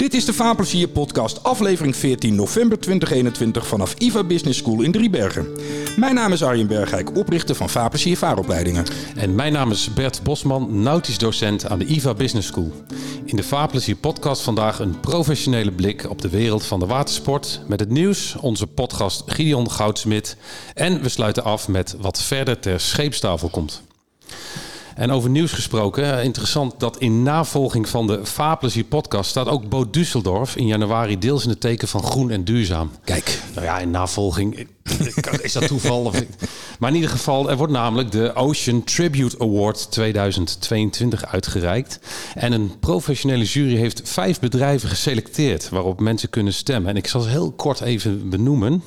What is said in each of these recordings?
Dit is de Vaarplezier podcast, aflevering 14 november 2021 vanaf IVA Business School in Driebergen. Mijn naam is Arjen Bergijk, oprichter van Vaarplezier Vaaropleidingen. En mijn naam is Bert Bosman, nautisch docent aan de IVA Business School. In de Vaarplezier podcast vandaag een professionele blik op de wereld van de watersport. Met het nieuws, onze podcast Gideon Goudsmit. En we sluiten af met wat verder ter scheepstafel komt. En over nieuws gesproken, eh, interessant dat in navolging van de Vaarplezier podcast staat ook Bo Düsseldorf in januari deels in het teken van groen en duurzaam. Kijk, Nou ja, in navolging. Is dat toeval? Maar in ieder geval, er wordt namelijk de Ocean Tribute Award 2022 uitgereikt. En een professionele jury heeft vijf bedrijven geselecteerd waarop mensen kunnen stemmen. En ik zal ze heel kort even benoemen.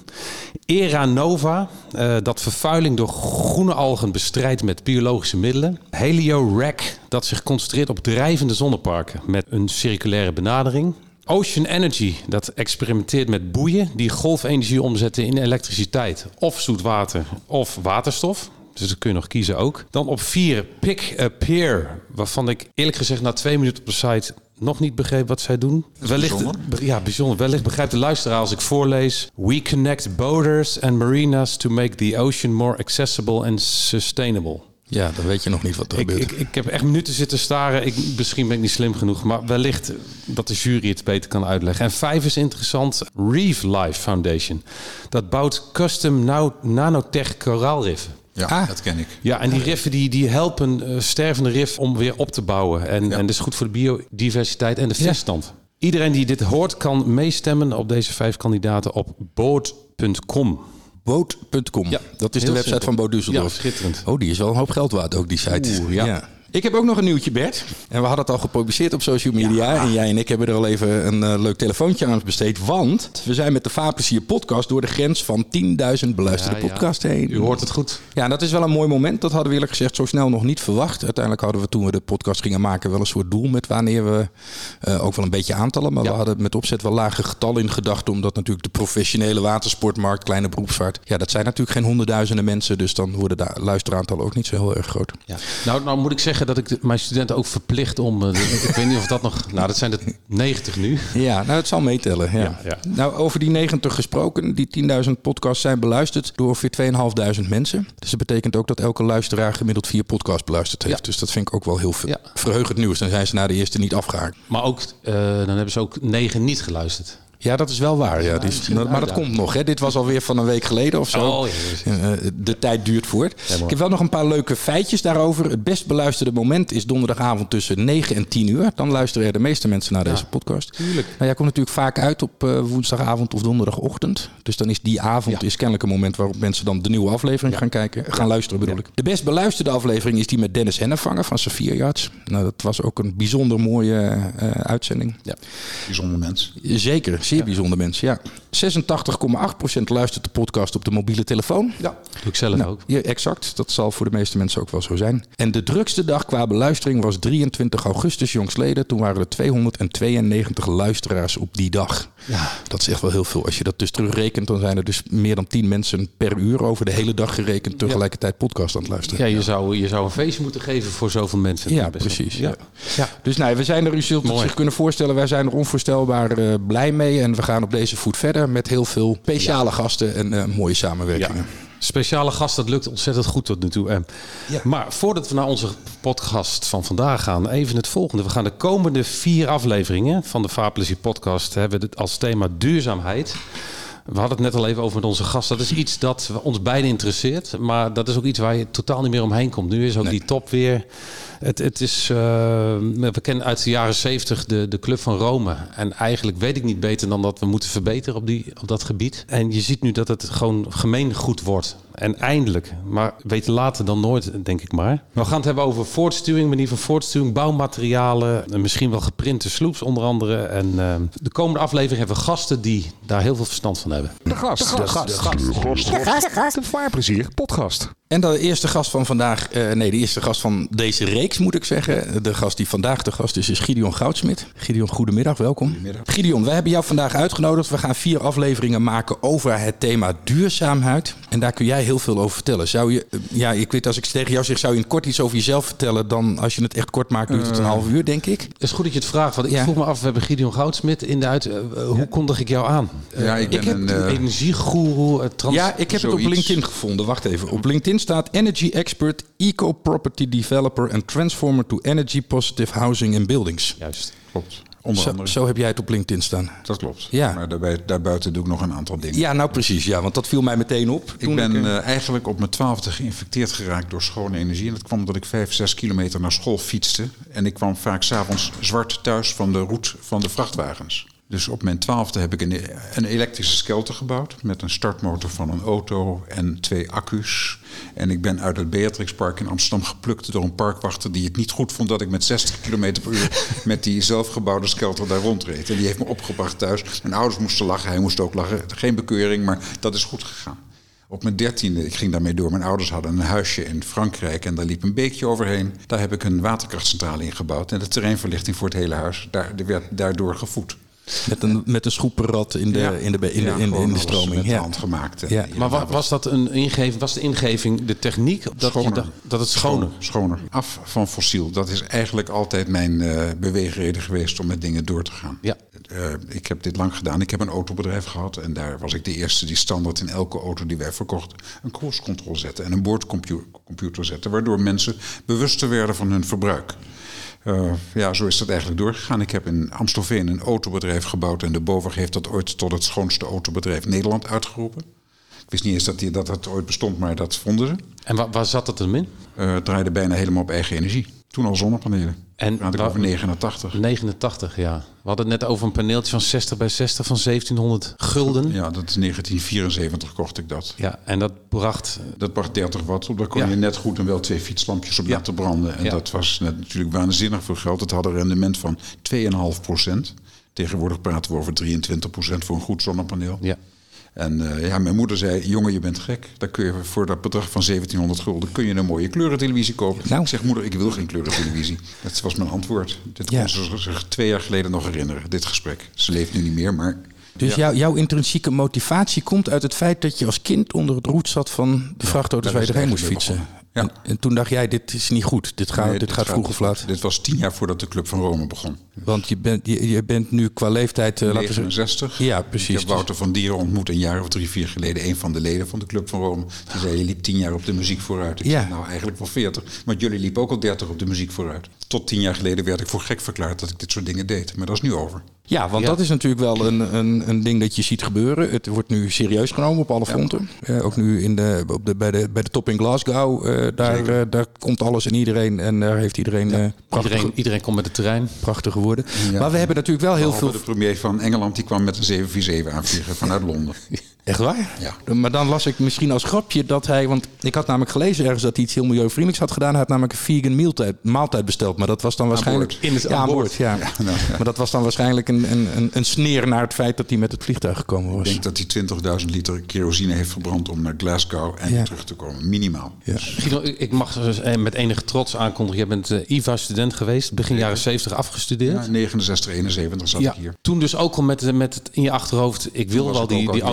Era Nova, eh, dat vervuiling door groene algen bestrijdt met biologische middelen. Helio Rack, dat zich concentreert op drijvende zonneparken met een circulaire benadering. Ocean Energy, dat experimenteert met boeien die golfenergie omzetten in elektriciteit. Of zoet water of waterstof. Dus dat kun je nog kiezen ook. Dan op vier, Pick a Peer. Waarvan ik eerlijk gezegd na twee minuten op de site nog niet begreep wat zij doen. Wellicht, ja, bijzonder. Wellicht begrijpt de luisteraar als ik voorlees. We connect boaters and marinas to make the ocean more accessible and sustainable. Ja, dan weet je nog niet wat er Ik, gebeurt. ik, ik heb echt minuten zitten staren. Ik, misschien ben ik niet slim genoeg, maar wellicht dat de jury het beter kan uitleggen. En vijf is interessant. Reef Life Foundation. Dat bouwt custom nano- nanotech koraalriffen. Ja, Ah. dat ken ik. Ja, en die riffen die, die helpen eh, stervende rif om weer op te bouwen. En, en dat is goed voor de biodiversiteit en de visstand. Iedereen die dit hoort kan meestemmen op deze vijf kandidaten op board.com. Boot.com, Ja, dat is de website simpel. van Bo Düsseldorf. Ja, schitterend. Oh, die is wel een hoop geld waard ook, die site. Oeh, ja. Ik heb ook nog een nieuwtje, Bert. En we hadden het al gepubliceerd op social media. En jij en ik hebben er al even een eh, leuk telefoontje aan besteed. Want we zijn met de Vaarplezier podcast door de grens van 10.000 beluisterde Ja, ja. podcasts heen. U hoort het goed. Ja, dat is wel een mooi moment. Dat hadden we eerlijk gezegd zo snel nog niet verwacht. Uiteindelijk hadden we toen we de podcast gingen maken wel een soort doel met wanneer we eh, ook wel een beetje aantallen. Maar we hadden met opzet wel lage getallen in gedachten. Omdat natuurlijk de professionele watersportmarkt, kleine beroepsvaart. Ja, dat zijn natuurlijk geen honderdduizenden mensen. Dus dan worden de luisteraantallen ook niet zo heel erg groot. Ja. Nou, nou moet ik zeggen dat ik mijn studenten ook verplicht om... eh, ik weet niet of dat nog... Nou, dat zijn er 90 nu. Ja, nou het zal meetellen. Ja. Ja, ja. Nou, over die 90 gesproken. Die 10.000 podcasts zijn beluisterd door ongeveer 2.500 mensen. Dus dat betekent ook dat elke luisteraar gemiddeld vier podcasts beluisterd heeft. Dus dat vind ik ook wel heel verheugend nieuws. Dan zijn ze na de eerste niet afgehaakt. Maar ook, eh, dan hebben ze ook negen niet geluisterd. Ja, dat is wel waar. Ja. Die is- maar dat komt nog. Hè. Dit was alweer van een week geleden of zo. Oh, ja, precies. Eh, de tijd duurt voort. ik heb wel nog een paar leuke feitjes daarover. Het best beluisterde moment is donderdagavond tussen 9 en 10 uur. Dan luisteren er de meeste mensen naar deze podcast. tuurlijk. Nou, jij komt natuurlijk vaak uit op eh, woensdagavond of donderdagochtend. Dus dan is die avond is kennelijk een moment waarop mensen dan de nieuwe aflevering gaan kijken. Gaan luisteren bedoel ik. De best beluisterde aflevering is die met Dennis Hennevanger van Safir Yards. Nou, dat was ook een bijzonder mooie eh, uitzending. Ja. Bijzonder mens. Zeker, zeer bijzonder mensen, ja. 86,8% luistert de podcast op de mobiele telefoon. Ja. Doe ik zelf ook. Ja, exact. Dat zal voor de meeste mensen ook wel zo zijn. En de drukste dag qua beluistering was 23 augustus jongstleden. Toen waren er 292 luisteraars op die dag. Ja. Dat is echt wel heel veel. Als je dat dus terugrekent, dan zijn er dus meer dan 10 mensen per uur over de hele dag gerekend tegelijkertijd podcast aan het luisteren. Ja, je zou, je zou een feestje moeten geven voor zoveel mensen. Ja, precies. Ja. Ja. Dus nou, we zijn er, u zult het zich kunnen voorstellen, wij zijn er onvoorstelbaar eh, blij mee. En we gaan op deze voet verder met heel veel speciale gasten en eh, mooie samenwerkingen. Speciale gast, dat lukt ontzettend goed tot nu toe. Eh, Ja. Maar voordat we naar onze podcast van vandaag gaan, even het volgende. We gaan de komende vier afleveringen van de Vaarplezier podcast hebben als thema duurzaamheid. We hadden het net al even over met onze gast. Dat is iets dat ons beiden interesseert. Maar dat is ook iets waar je totaal niet meer omheen komt. Nu is ook die top weer. Het, het is, eh, we kennen uit de jaren zeventig de, de Club van Rome. En eigenlijk weet ik niet beter dan dat we moeten verbeteren op, die, op dat gebied. En je ziet nu dat het gewoon gemeengoed wordt. En eindelijk. Maar weten later dan nooit, denk ik maar. We gaan het hebben over voortstuwing, manier van voortstuwing, bouwmaterialen. En misschien wel geprinte sloeps onder andere. En eh, de komende aflevering hebben we gasten die daar heel veel verstand van hebben. De gast. De gast. De gast. De Vaarplezier podcast. En de eerste gast van vandaag, eh, nee, de eerste gast van deze reeks moet ik zeggen. De gast die vandaag de gast is, is Gideon Goudsmit. Gideon, goedemiddag, welkom. Goedemiddag. Gideon, wij hebben jou vandaag uitgenodigd. We gaan vier afleveringen maken over het thema duurzaamheid. En daar kun jij heel veel over vertellen. Zou je, eh, ja, ik weet als ik tegen jou zeg, zou je in kort iets over jezelf vertellen? Dan als je het echt kort maakt, duurt het een half uur, denk ik. Het is goed dat je het vraagt, want ik Ja. vroeg me af, we hebben Gideon Goudsmit in de uit... eh, hoe kondig ik jou aan? Ja, ik ben ik heb een, eh, energiegoeroe, eh, trans... Ja, ik heb het op. LinkedIn gevonden. Wacht even. Op LinkedIn staat Energy Expert, Eco-Property Developer en Transformer to Energy Positive Housing and Buildings. Juist. Klopt. Onder Zo, andere. zo heb jij het op LinkedIn staan. Dat klopt. Ja. Maar daarbij, daarbuiten doe ik nog een aantal dingen. Ja, nou precies. Ja, want dat viel mij meteen op. Ik toen ben eh, eh, eigenlijk op mijn twaalfde geïnfecteerd geraakt door schone energie. En dat kwam omdat ik vijf, zes kilometer naar school fietste. En ik kwam vaak s'avonds zwart thuis van de route van de vrachtwagens. Dus op mijn twaalfde heb ik een, een elektrische skelter gebouwd. Met een startmotor van een auto en twee accu's. En ik ben uit het Beatrixpark in Amsterdam geplukt door een parkwachter... die het niet goed vond dat ik met 60 km per uur... met die zelfgebouwde skelter daar rondreed. En die heeft me opgebracht thuis. Mijn ouders moesten lachen, hij moest ook lachen. Geen bekeuring, maar dat is goed gegaan. Op mijn dertiende, ik ging daarmee door. Mijn ouders hadden een huisje in Frankrijk en daar liep een beekje overheen. Daar heb ik een waterkrachtcentrale in gebouwd. En de terreinverlichting voor het hele huis, daar, werd daardoor gevoed. Met, een, met een schroepenrad in de, Ja. in de, in de, Ja, in, de stroming. Ja. hand gemaakt. En Ja. Maar wa- was dat een ingeving, was de ingeving de techniek? Dat, je Schoner. dacht, dat het schoner? Schoner. Af van fossiel. Dat is eigenlijk altijd mijn eh, beweegreden geweest om met dingen door te gaan. Ja. Eh, ik heb dit lang gedaan. Ik heb een autobedrijf gehad. En daar was ik de eerste die standaard in elke auto die wij verkochten... een cruise control zette en een boordcomputer zette... waardoor mensen bewuster werden van hun verbruik. Eh, ja, zo is dat eigenlijk doorgegaan. Ik heb in Amstelveen een autobedrijf gebouwd... en de BOVAG heeft dat ooit tot het schoonste autobedrijf Nederland uitgeroepen. Ik wist niet eens dat, die, dat dat ooit bestond, maar dat vonden ze. En waar, waar zat het hem in? Eh, het draaide bijna helemaal op eigen energie. Toen al zonnepanelen. En over 89. 89, ja. We hadden het net over een paneeltje van 60 bij 60 van 1700 gulden. Ja, Ja, dat is 1974 kocht ik dat. en dat bracht... Dat bracht 30 watt op. Daar kon Ja. je net goed en wel twee fietslampjes op Ja. laten branden. En Ja. dat was net natuurlijk waanzinnig veel geld. Het had een rendement van 2,5 procent. Tegenwoordig praten we over 23 procent voor een goed zonnepaneel. Ja. En eh, ja, mijn moeder zei, jongen, je bent gek. Dan kun je voor dat bedrag van 1700 gulden kun je een mooie kleurentelevisie kopen. Nou. Ik zeg, moeder, ik wil geen kleurentelevisie. Dat was mijn antwoord. Dit Ja. kon ze zich twee jaar geleden nog herinneren, dit gesprek. Ze leeft nu niet meer, maar Dus jouw, jouw intrinsieke motivatie komt uit het feit dat je als kind onder het roet zat van de vrachtauto's waar je erheen moest fietsen. Mee En, en toen dacht jij, dit is niet goed. Dit, gaat Nee, dit gaat vroeg of laat. Dit was tien jaar voordat de Club van Rome begon. Want je bent, je, je bent nu qua leeftijd... eh, laten we zeggen- 69. Ja, precies. Ik heb Wouter van Dieren ontmoet een jaar of drie, vier geleden. Een van de leden van de Club van Rome. Die zei, je liep tien jaar op de muziek vooruit. Ik Ja. zei, nou eigenlijk wel veertig. Want jullie liepen ook al dertig op de muziek vooruit. Tot tien jaar geleden werd ik voor gek verklaard dat ik dit soort dingen deed. Maar dat is nu over. Ja, want Ja. dat is natuurlijk wel een, een, een ding dat je ziet gebeuren. Het wordt nu serieus genomen op alle fronten. Eh, ook nu in de, op de, bij, de, bij de top in Glasgow. eh, daar, eh, daar komt alles en iedereen. En daar heeft iedereen prachtige, Iedereen, iedereen komt met het terrein. prachtige woorden. Ja. Maar we hebben natuurlijk wel heel Behalve veel... de premier van Engeland die kwam met een 747 aanvliegen vanuit Londen. Echt waar? Ja. Maar dan las ik misschien als grapje dat hij... Want ik had namelijk gelezen ergens dat hij iets heel milieuvriendelijks had gedaan. Hij had namelijk een vegan maaltijd, maaltijd besteld. Maar dat was dan waarschijnlijk... boord. In het- ja, aan aan boord. boord. Ja. nou, ja. Maar dat was dan waarschijnlijk een, een, een, een sneer naar het feit dat hij met het vliegtuig gekomen Ik was. denk dat hij 20.000 liter kerosine heeft verbrand om naar Glasgow en terug te komen. Minimaal. Ja. Ik ik mag dus, eh, met enige trots aankondigen. Jij bent eh, IVA-student geweest. Begin jaren 70 afgestudeerd. Ja, 69, 71 zat Ja, ik hier. toen dus ook al met, eh, met het in je achterhoofd... ik wil wel ik die, die hiermee.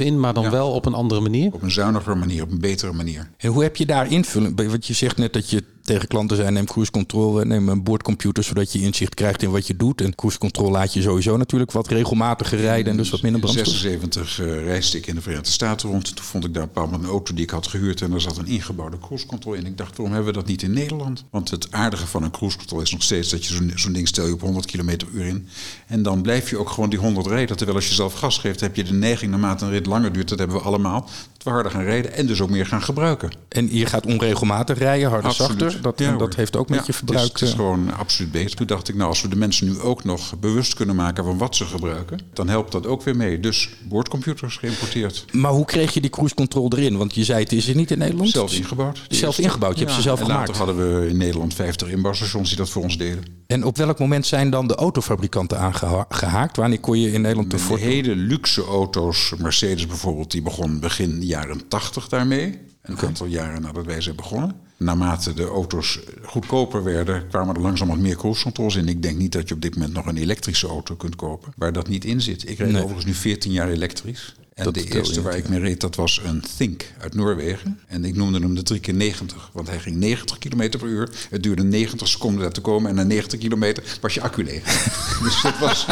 In, maar dan Ja. wel op een andere manier. Op een zuiniger manier, op een betere manier. En hoe heb je daar invulling? Want je zegt net dat je tegen klanten zei: neem cruise control, neem een boordcomputer, zodat je inzicht krijgt in wat je doet. En cruise control laat je sowieso natuurlijk wat regelmatiger rijden en dus wat minder In brandstof. 76 eh, reisde ik in de Verenigde Staten rond. Toen vond ik daar bepaald een auto die ik had gehuurd. En daar zat een ingebouwde cruise control in. Ik dacht, waarom hebben we dat niet in Nederland? Want het aardige van een cruise control is nog steeds dat je zo'n ding stel je op 100 km uur in. En dan blijf je ook gewoon die 100 rijden. Terwijl als je zelf gas geeft, heb je de neiging naarmate een rit langer duurt. Dat hebben we allemaal. We harder gaan rijden en dus ook meer gaan gebruiken. En je gaat onregelmatig rijden, harder, Absoluut. zachter. Dat, Ja, dat heeft ook met Ja, je het is- verbruik. Het is, eh, gewoon absoluut beter. Toen dacht ik, nou, als we de mensen nu ook nog bewust kunnen maken van wat ze gebruiken, dan helpt dat ook weer mee. Dus boordcomputers geïmporteerd. Maar hoe kreeg je die cruise control erin? Want je zei het is er niet in Nederland. Zelf ingebouwd. Zelf ingebouwd, je hebt ze zelf en gemaakt. Later hadden we in Nederland 50 inbouwstations die dat voor ons deden. En op welk moment zijn dan de autofabrikanten aangehaakt? Wanneer kon je in Nederland De hele luxe auto's, Mercedes bijvoorbeeld, die begon begin jaren jaren 80 daarmee. Een aantal jaren nadat wij zijn begonnen. Naarmate de auto's goedkoper werden, kwamen er langzaam wat meer cruise controls in. Ik denk niet dat je op dit moment nog een elektrische auto kunt kopen waar dat niet in zit. Ik rijd Nee. overigens nu 14 jaar elektrisch. En Dat de eerste waar ik mee reed, dat was een Think uit Noorwegen. En ik noemde hem de 3 keer 90 want hij ging 90 km per uur. Het duurde 90 seconden daar te komen en na 90 kilometer was je accu leeg. dus dat was...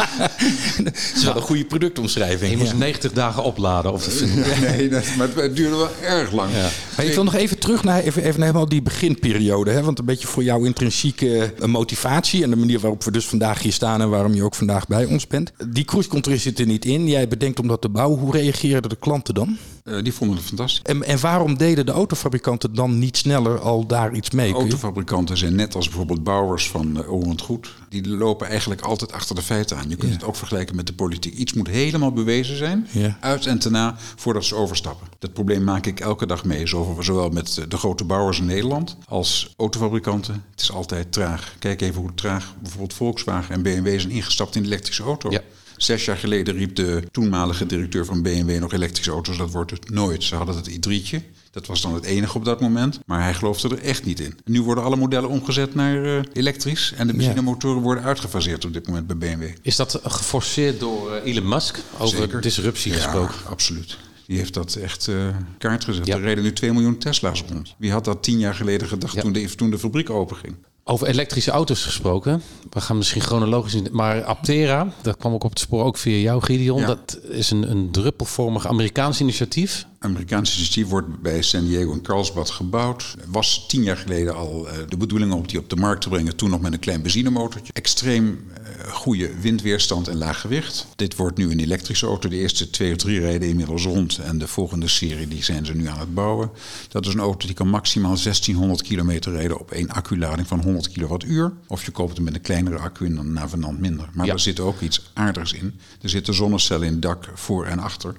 Dat is wel een goede productomschrijving. Je moest Ja. 90 dagen opladen. Of Nee, dat, maar het duurde wel erg lang. Maar ik wil nog even terug naar even, even naar helemaal die beginperiode. Hè? Want een beetje voor jouw intrinsieke eh, motivatie en de manier waarop we dus vandaag hier staan en waarom je ook vandaag bij ons bent. Die cruise control zit er niet in. Jij bedenkt om dat te bouwen. Hoe reageerden de klanten dan? Eh, die vonden het fantastisch. En, en waarom deden de autofabrikanten dan niet sneller al daar iets mee? Autofabrikanten zijn net als bijvoorbeeld bouwers van uh, Orend Goed. Die lopen eigenlijk altijd achter de feiten aan. Je kunt Ja. het ook vergelijken met de politiek. Iets moet helemaal bewezen zijn, Ja. uit en te na, voordat ze overstappen. Dat probleem maak ik elke dag mee. Zowel zowel met de grote bouwers in Nederland als autofabrikanten. Het is altijd traag. Kijk even hoe traag bijvoorbeeld Volkswagen en BMW zijn ingestapt in de elektrische auto. Ja. Zes jaar geleden riep de toenmalige directeur van BMW nog elektrische auto's. Dat wordt het nooit. Ze hadden het i3'tje. Dat was dan het enige op dat moment. Maar hij geloofde er echt niet in. Nu worden alle modellen omgezet naar eh, elektrisch. En de benzinemotoren worden uitgefaseerd op dit moment bij BMW. Is dat geforceerd door eh, Elon Musk? Over Zeker. disruptie Ja, gesproken. absoluut. Die heeft dat echt eh, kaart gezet. Ja. Er reden nu 2 miljoen Tesla's rond. Wie had dat tien jaar geleden gedacht Ja. toen, de, toen de fabriek openging? Over elektrische auto's gesproken. We gaan misschien chronologisch in. Maar Aptera, dat kwam ook op het spoor ook via jou, Gideon. Ja. Dat is een, een druppelvormig Amerikaans initiatief. Amerikaanse initiatief wordt bij San Diego en Carlsbad gebouwd. Was tien jaar geleden al eh, de bedoeling om die op de markt te brengen. Toen nog met een klein benzinemotortje. Extreem goede windweerstand en laag gewicht. Dit wordt nu een elektrische auto. De eerste twee of drie rijden inmiddels rond. En de volgende serie die zijn ze nu aan het bouwen. Dat is een auto die kan maximaal 1600 kilometer rijden op één acculading van 100 kilowattuur. Of je koopt hem met een kleinere accu en dan navenant minder. Maar Ja. er zit ook iets aardigs in. Er zitten zonnecellen in het dak voor en achter.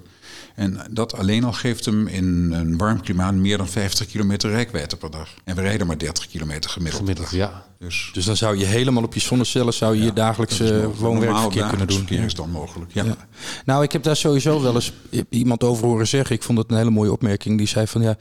En dat alleen al geeft hem in een warm klimaat meer dan 50 kilometer rijkwijde per dag. En we rijden maar 30 kilometer gemiddeld. Gemiddeld, ja. Dus Dus dan zou je helemaal op je zonnecellen zou je je dagelijkse woon-werkverkeer kunnen doen. verkeer is dan mogelijk. Ja. Ja. Nou, ik heb daar sowieso wel eens iemand over horen zeggen. Ik vond het een hele mooie opmerking. Die zei van ja,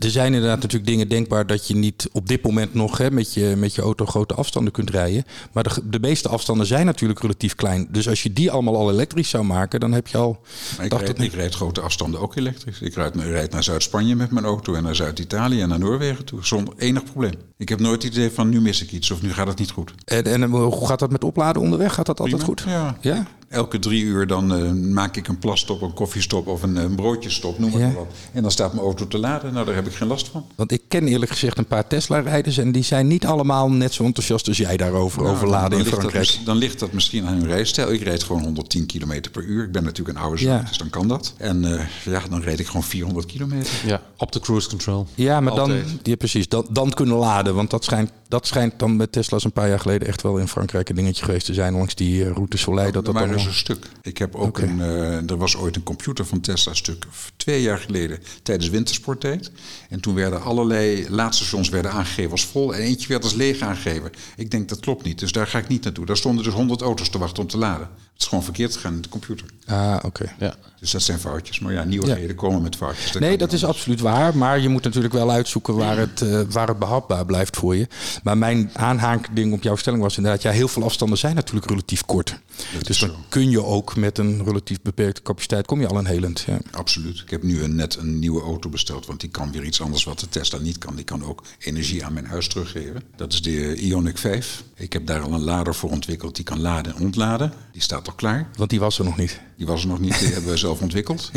er zijn inderdaad natuurlijk dingen denkbaar dat je niet op dit moment nog hè, met, je, met je auto grote afstanden kunt rijden. Maar de, de meeste afstanden zijn natuurlijk relatief klein. Dus als je die allemaal al elektrisch zou maken, dan heb je al. Maar ik, dacht rijd, ik rijd grote afstanden ook elektrisch. Ik rijd, rijd naar Zuid-Spanje met mijn auto en naar Zuid-Italië en naar Noorwegen toe. Zonder enig probleem. Ik heb nooit het idee van nu mis ik iets of nu gaat het niet goed. En, en hoe gaat dat met opladen onderweg? Gaat dat altijd Prima. goed? Ja. Ja? Elke drie uur dan eh, maak ik een plasstop, een koffiestop of een, een broodjestop, noem maar Ja. wat. En dan staat mijn auto te laden. Nou, daar heb ik geen last van. Want ik ken eerlijk gezegd een paar Tesla-rijders en die zijn niet allemaal net zo enthousiast als jij daarover Nou, over laden in dat Frankrijk. dan ligt dat misschien aan hun rijstijl. Ik rijd gewoon 110 kilometer per uur. Ik ben natuurlijk een oude Ja. dus dan kan dat. En eh, ja, dan rijd ik gewoon 400 kilometer. Ja, op de cruise control. Ja, maar dan, ja, precies, dan, dan kunnen laden. Want dat schijnt, dat schijnt dan met Tesla's een paar jaar geleden echt wel in Frankrijk een dingetje geweest te zijn. Langs die eh, route Soleil. Dat Dat dat ze stuk. Ik heb ook een. eh, er was ooit een computer van Tesla stuk twee jaar geleden tijdens wintersporttijd. En toen werden allerlei laadstations werden aangegeven als vol en eentje werd als leeg aangegeven. Ik denk dat klopt niet, dus daar ga ik niet naartoe. Daar stonden dus 100 auto's te wachten om te laden. Het is gewoon verkeerd gegaan in de computer. Ah, oké. Ja. Dus dat zijn foutjes. Maar ja, nieuwigheden komen met foutjes. Nee, dat is absoluut waar. Maar je moet natuurlijk wel uitzoeken waar het, eh, waar het behapbaar blijft voor je. Maar mijn aanhaakding op jouw stelling was inderdaad... ja, heel veel afstanden zijn natuurlijk relatief kort. Dus is dan zo. Kun je ook met een relatief beperkte capaciteit... kom je al een helend. Ja. Absoluut. Ik heb nu een, net een nieuwe auto besteld, want die kan weer iets anders wat de Tesla niet kan. Die kan ook energie aan mijn huis teruggeven. Dat is de Ioniq 5. Ik heb daar al een lader voor ontwikkeld die kan laden en ontladen. Die staat al klaar. Want die was er nog niet. Die was er nog niet, die hebben we zelf ontwikkeld.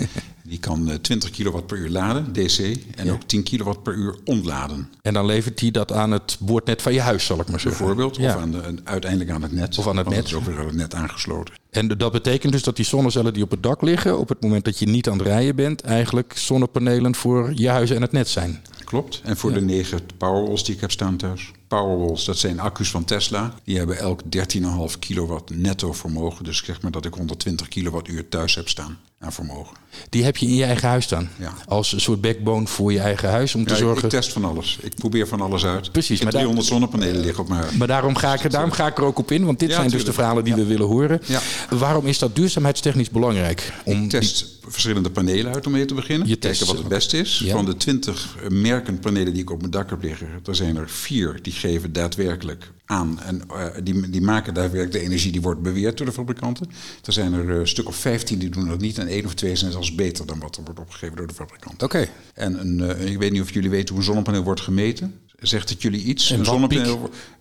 Die kan eh, 20 kilowatt per uur laden, DC, en ook 10 kilowatt per uur ontladen. En dan levert die dat aan het boordnet van je huis, zal ik maar zeggen. Bijvoorbeeld, Ja. of aan de, uiteindelijk aan het net. Of aan het net. Het is ook weer aan het net aangesloten. En dat betekent dus dat die zonnecellen die op het dak liggen, op het moment dat je niet aan het rijden bent, eigenlijk zonnepanelen voor je huis en het net zijn. Klopt. En voor de negen Powerwalls die ik heb staan thuis. Powerwalls, dat zijn accu's van Tesla. Die hebben elk 13,5 kilowatt netto vermogen. Dus zeg maar dat ik 120 kilowattuur thuis heb staan aan vermogen. Die heb je in je eigen huis staan. Ja. Als een soort backbone voor je eigen huis om te Ja, zorgen. Ik test van alles. Ik probeer van alles uit. Precies, Ik heb maar daar- 300 zonnepanelen liggen op mijn huis. Maar daarom ga, ik, er- daarom ga ik er ook op in, want dit Ja, zijn dus de verhalen die we willen horen. Ja. Waarom is dat duurzaamheidstechnisch belangrijk? Om Ik test verschillende panelen uit om mee te beginnen. Je Kijken wat het beste is. Van de 20 merken panelen die ik op mijn dak heb liggen, er zijn er vier die geven daadwerkelijk aan. En eh, die, die maken daadwerkelijk de energie die wordt beweerd door de fabrikanten. Er zijn er eh, een stuk of 15 die doen dat niet. En één of twee zijn zelfs beter dan wat er wordt opgegeven door de fabrikant. Oké. En een, eh, ik weet niet of jullie weten hoe een zonnepaneel wordt gemeten. Zegt het jullie iets? Een wattpiek?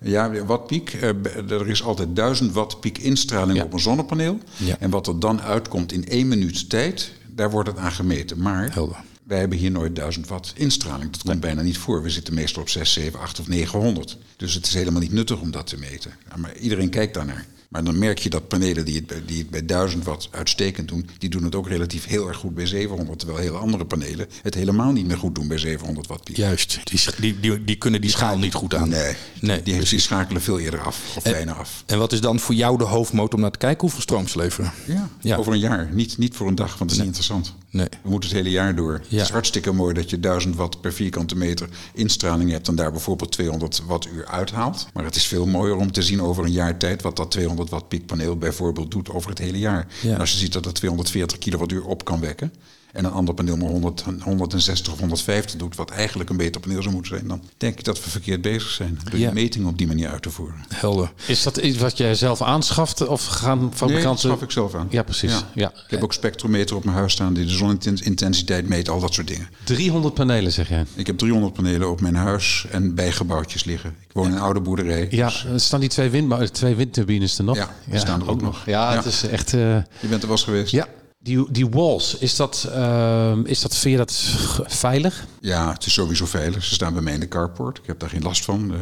Ja, wattpiek. Eh, b- er is altijd 1000 watt piek instraling Ja. op een zonnepaneel. Ja. En wat er dan uitkomt in één minuut tijd, daar wordt het aan gemeten. Maar Helder. Wij hebben hier nooit 1000 watt instraling. Dat komt bijna niet voor. We zitten meestal op 6, 7, 8 of 900. Dus het is helemaal niet nuttig om dat te meten. Maar iedereen kijkt daarnaar. Maar dan merk je dat panelen die het, bij- die het bij 1000 watt uitstekend doen, die doen het ook relatief heel erg goed bij 700. Terwijl hele andere panelen het helemaal niet meer goed doen bij 700 watt piek. Juist. Die, die, die, die kunnen die schaal niet goed aan. Nee, Nee, die, die schakelen veel eerder af. Of bijna af. En wat is dan voor jou de hoofdmoot om naar te kijken hoeveel stroom ze leveren? Ja, Ja. over een jaar. Niet, niet voor een dag, want dat is niet interessant. Nee. We moeten het hele jaar door. Ja. Het is hartstikke mooi dat je 1000 watt per vierkante meter instraling hebt... en daar bijvoorbeeld 200 wattuur uithaalt. Maar het is veel mooier om te zien over een jaar tijd... wat dat 200 watt piekpaneel bijvoorbeeld doet over het hele jaar. Ja. En als je ziet dat het 240 kilowattuur op kan wekken... en een ander paneel maar 100, 160 of 150 doet... wat eigenlijk een beter paneel zou moeten zijn... dan denk ik dat we verkeerd bezig zijn... door Ja. die meting op die manier uit te voeren. Helder. Is dat iets wat jij zelf aanschaft of gaan Nee, dat fabrikanten... schaf ik zelf aan. Ja, precies. Ja. Ik heb ook spectrometer op mijn huis staan die de zonintensiteit meet, al dat soort dingen. 300 panelen zeg jij. Ik heb 300 panelen op mijn huis en bijgebouwtjes liggen. Ik woon in een oude boerderij. Ja, dus er staan die twee, twee windturbines er nog? Ja, die staan er ook nog. Ja, Ja. het is echt... je bent er wel eens geweest? ja, die, die walls, is dat, ehm, is dat, vind je dat veilig? Ja, het is sowieso veilig. Ze staan bij mij in de carport. Ik heb daar geen last van. Eh,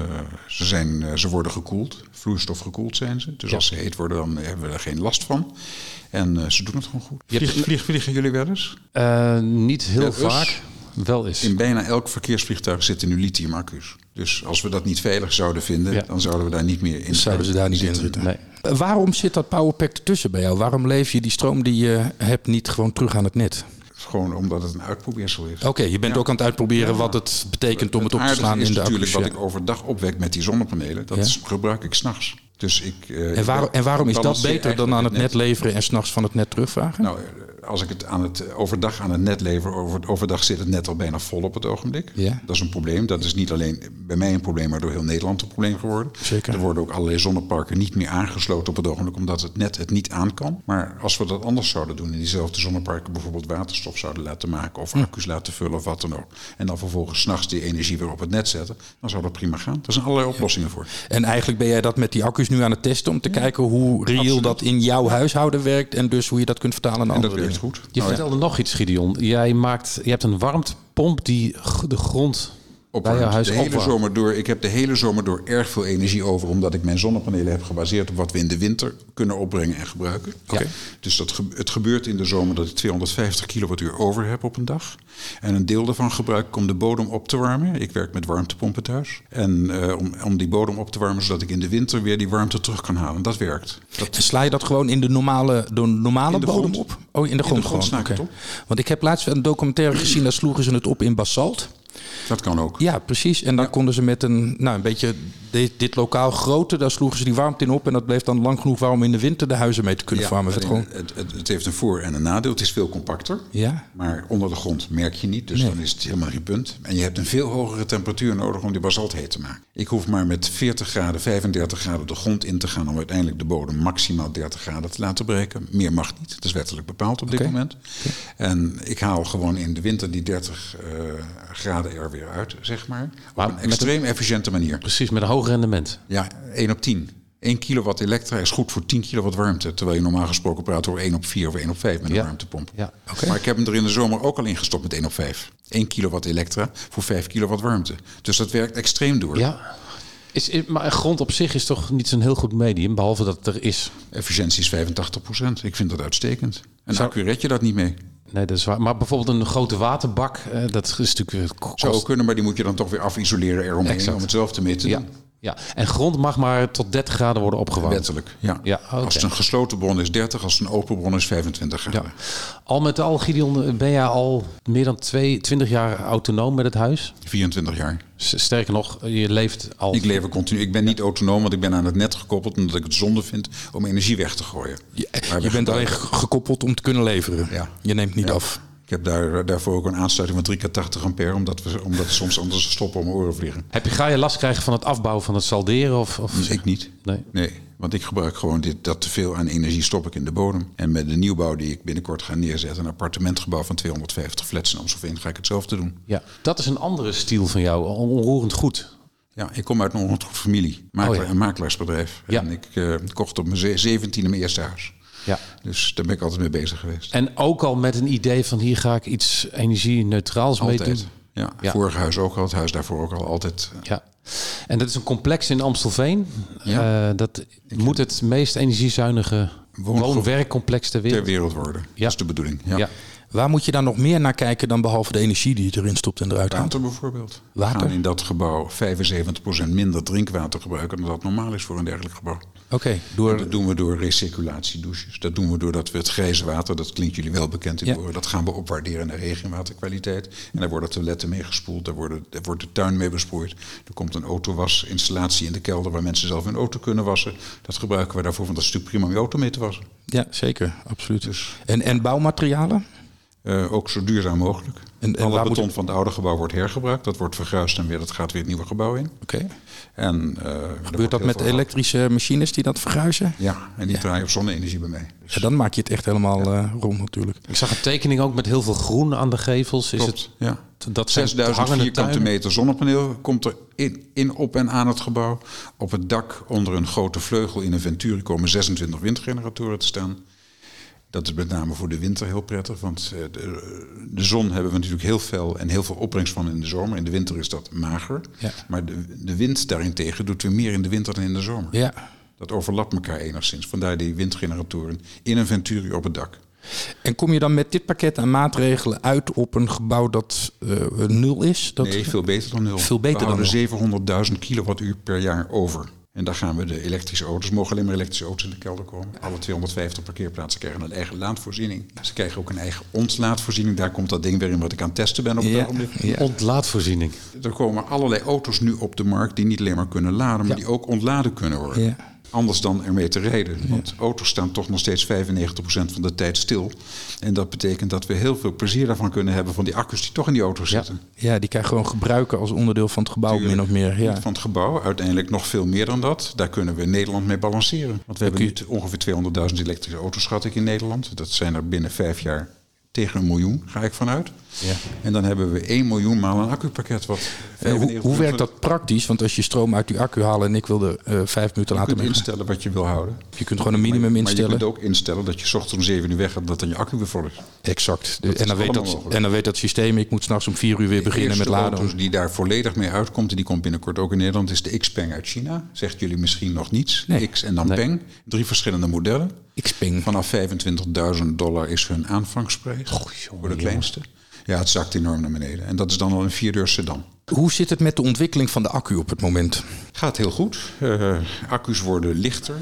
ze, zijn, eh, ze worden gekoeld. Vloeistof gekoeld zijn ze. Dus als ze heet worden, dan hebben we er geen last van. En eh, ze doen het gewoon goed. Vlieg, vlieg, vliegen jullie wel eens? Eh, niet heel vaak. Wel eens. In bijna elk verkeersvliegtuig zitten nu lithium-accu's. Dus als we dat niet veilig zouden vinden, Ja. dan zouden we daar niet meer in Zouden ze daar niet in zitten? Nee. Waarom zit dat powerpack ertussen bij jou? Waarom leef je die stroom die je hebt niet gewoon terug aan het net? Gewoon omdat het een uitprobeersel is. Oké, je bent Ja. ook aan het uitproberen wat het betekent om het op te slaan in de natuurlijk accu's. wat ik overdag opwek met die zonnepanelen. Dat Ja. is- gebruik ik s'nachts. Dus ik, eh, En, waarom, en waarom is dat beter dan aan het net leveren en s'nachts van het net terugvragen? Nou, eh, als ik het aan het eh, overdag aan het net lever, over, overdag zit het net al bijna vol op het ogenblik. Ja. Dat is een probleem. Dat is niet alleen bij mij een probleem, maar door heel Nederland een probleem geworden. Zeker. Er worden ook allerlei zonneparken niet meer aangesloten op het ogenblik, omdat het net het niet aan kan. Maar als we dat anders zouden doen, in diezelfde zonneparken bijvoorbeeld waterstof zouden laten maken of accu's laten vullen of wat dan ook. En dan vervolgens s'nachts die energie weer op het net zetten, dan zou dat prima gaan. Er zijn allerlei oplossingen voor. En eigenlijk ben jij dat met die accu's nu aan het testen om te kijken hoe reëel dat in jouw huishouden werkt en dus hoe je dat kunt vertalen naar andere goed. Je Nou ja. vertelde nog iets, Gideon. Jij, maakt, je hebt een warmtepomp die de grond opwarmt. de hele opwarmt. zomer door. Ik heb de hele zomer door erg veel energie over, omdat ik mijn zonnepanelen heb gebaseerd op wat we in de winter kunnen opbrengen en gebruiken. Ja. Dus dat ge- het gebeurt in de zomer dat ik 250 kilowattuur over heb op een dag. En een deel daarvan gebruik ik om de bodem op te warmen. Ik werk met warmtepompen thuis. En eh, om, om die bodem op te warmen, zodat ik in de winter weer die warmte terug kan halen. Dat werkt. Dat, En sla je dat gewoon in de normale, de normale In de bodem grond. op? Oh, in de grond, het oké. Want ik heb laatst een documentaire gezien, daar sloegen ze het op in basalt. Dat kan ook. Ja, precies. En dan konden ze met een, nou, een beetje dit, dit lokaal grote, daar sloegen ze die warmte in op. En dat bleef dan lang genoeg warm in de winter de huizen mee te kunnen Ja, verwarmen. Het gewoon, het, het, het heeft een voor- en een nadeel. Het is veel compacter. ja, Maar onder de grond merk je niet, dus Nee. dan is het helemaal geen punt. En je hebt een veel hogere temperatuur nodig om die basalt heet te maken. Ik hoef maar met 40 graden, 35 graden de grond in te gaan om uiteindelijk de bodem maximaal 30 graden te laten breken. Meer mag niet, dat is wettelijk bepaald op dit moment. En ik haal gewoon in de winter die 30 eh, graden er weer uit, zeg maar. Maar op een extreem efficiënte manier. Precies, met een hoog rendement. Ja, 1 op 10. 1 kilowatt elektra is goed voor 10 kilowatt warmte. Terwijl je normaal gesproken praat over 1 op 4 of 1 op 5 met een Ja. warmtepomp. Ja. Maar ik heb hem er in de zomer ook al ingestopt met 1 op 5. 1 kilowatt elektra voor 5 kilowatt warmte. Dus dat werkt extreem door. Ja. Is, is- maar grond op zich is toch niet zo'n heel goed medium, behalve dat het er is. Efficiëntie is 85% Ik vind dat uitstekend. En Zou- accu red je dat niet mee. Nee, dat is waar. Maar bijvoorbeeld een grote waterbak, eh, dat is natuurlijk... eh, kost- Zou kunnen, maar die moet je dan toch weer afisoleren eromheen Exact. om het zelf te mee te Ja. Ja, en grond mag maar tot 30 graden worden opgewarmd. Wettelijk, ja. Ja, oké. Als het een gesloten bron is 30, als het een open bron is 25 graden. Ja. Al met al, Gideon, ben jij al meer dan twee, 20 jaar autonoom met het huis? 24 jaar. Sterker nog, je leeft al... Ik leef continu. Ik ben niet autonoom, want ik ben aan het net gekoppeld omdat ik het zonde vind om energie weg te gooien. Je, je bent alleen gekoppeld om te kunnen leveren. Ja. Je neemt niet Ja. af. Ik heb daar, daarvoor ook een aansluiting van 3 keer 80 ampère, omdat we omdat we soms anders stoppen om mijn oren vliegen. Heb je, ga je last krijgen van het afbouwen van het salderen? Of, of... Ik niet. Nee. Nee, want ik gebruik gewoon dit, dat te veel aan energie stop ik in de bodem. En met de nieuwbouw die ik binnenkort ga neerzetten, een appartementgebouw van 250 flats in Amstelveen, ga ik hetzelfde doen. Ja, dat is een andere stijl van jou, on- onroerend goed. Ja, ik kom uit een ongoed familie, makelaar, Oh ja. een makelaarsbedrijf. Ja. En ik eh, kocht op mijn ze- 17e mijn eerste huis. Ja. Dus daar ben ik altijd mee bezig geweest. En ook al met een idee van hier ga ik iets energie-neutraals mee doen. Ja, Ja. vorig huis ook al, het huis daarvoor ook al altijd. eh, Ja. En dat is een complex in Amstelveen. Ja. Eh, dat moet het meest energiezuinige woon-werkcomplex ter ter wereld. wereld worden. Ja. Dat is de bedoeling. Ja. Ja. Waar moet je dan nog meer naar kijken dan behalve de energie die je erin stopt en eruit haalt? Water bijvoorbeeld. Water? We gaan in dat gebouw 75% minder drinkwater gebruiken dan dat normaal is voor een dergelijk gebouw. Oké, door... Dat doen we door recirculatiedouches. Dat doen we doordat we het grijze water, dat klinkt jullie wel bekend in Ja. dat gaan we opwaarderen naar regenwaterkwaliteit. En daar worden toiletten mee gespoeld, daar, worden, daar wordt de tuin mee besproeid. Er komt een autowasinstallatie in de kelder waar mensen zelf hun auto kunnen wassen. Dat gebruiken we daarvoor, want dat is natuurlijk prima om je auto mee te wassen. Ja, zeker. Absoluut. Dus- En, en bouwmaterialen? Eh, ook zo duurzaam mogelijk. En- en moet beton het- van het oude gebouw wordt hergebruikt. Dat wordt vergruist en weer, dat gaat weer het nieuwe gebouw in. Oké. En, eh, Gebeurt dat met elektrische machines die dat vergruisen? Ja, en die draaien op zonne-energie bij mij. Dus Ja, dan maak je het echt helemaal eh, rond natuurlijk. Ik zag een tekening ook met heel veel groen aan de gevels. Is klopt, ja. het, dat zijn 6000 hangende vierkante meter zonnepaneel komt er in, in, op en aan het gebouw. Op het dak onder een grote vleugel in een Venturi komen 26 windgeneratoren te staan. Dat is met name voor de winter heel prettig, want eh, de, de zon hebben we natuurlijk heel fel en heel veel opbrengst van in de zomer. In de winter is dat mager. Ja. Maar de, de wind daarentegen doet weer meer in de winter dan in de zomer. Ja. Dat overlapt elkaar enigszins. Vandaar die windgeneratoren in een Venturi op het dak. En kom je dan met dit pakket aan maatregelen uit op een gebouw dat eh, nul is? Dat, nee, veel beter dan nul. Veel beter we dan houden 700.000 kilowattuur per jaar over. En daar gaan we de elektrische auto's, mogen alleen maar elektrische auto's in de kelder komen. Alle 250 parkeerplaatsen krijgen een eigen laadvoorziening. Ze krijgen ook een eigen ontlaadvoorziening. Daar komt dat ding weer in wat ik aan het testen ben op het Ja, ogenblik. ja. Ontlaadvoorziening. Er komen allerlei auto's nu op de markt die niet alleen maar kunnen laden, maar die ook ontladen kunnen worden. Ja. Anders dan ermee te rijden. Want auto's staan toch nog steeds 95% van de tijd stil. En dat betekent dat we heel veel plezier daarvan kunnen hebben van die accu's die toch in die auto's zitten. ja, die kan je gewoon gebruiken als onderdeel van het gebouw, min of meer. Ja. Van het gebouw, uiteindelijk nog veel meer dan dat. Daar kunnen we Nederland mee balanceren. Want we hebben nu ongeveer 200.000 elektrische auto's, schat ik, in Nederland. Dat zijn er binnen vijf jaar tegen een miljoen, ga ik vanuit. Ja. En dan hebben we 1 miljoen maal een accupakket. Wat hoe, 95 hoe werkt dat praktisch? Want als je stroom uit die accu haalt en ik wil er eh, vijf minuten Je later kunt mee... instellen wat je wil houden. Je kunt gewoon een minimum Maar instellen. je kunt ook instellen dat je 's ochtends om 7 uur weg gaat, dat dan je accu weer vol is. Exact. Dat en, dan weet dat, mogelijk. en dan weet dat systeem, ik moet s'nachts om vier uur weer beginnen met laden. auto's die daar volledig mee uitkomt, en die komt binnenkort ook in Nederland, is de Xpeng uit China. Zegt jullie misschien nog niets. Nee. X en dan Nee. Peng. Drie verschillende modellen. Xpeng. Vanaf 25.000 dollar is hun aanvangsprijs voor de kleinste. Ja, het zakt enorm naar beneden. En dat is dan al een vierdeur sedan. Hoe zit het met de ontwikkeling van de accu op het moment? Gaat heel goed. Eh, accu's worden lichter,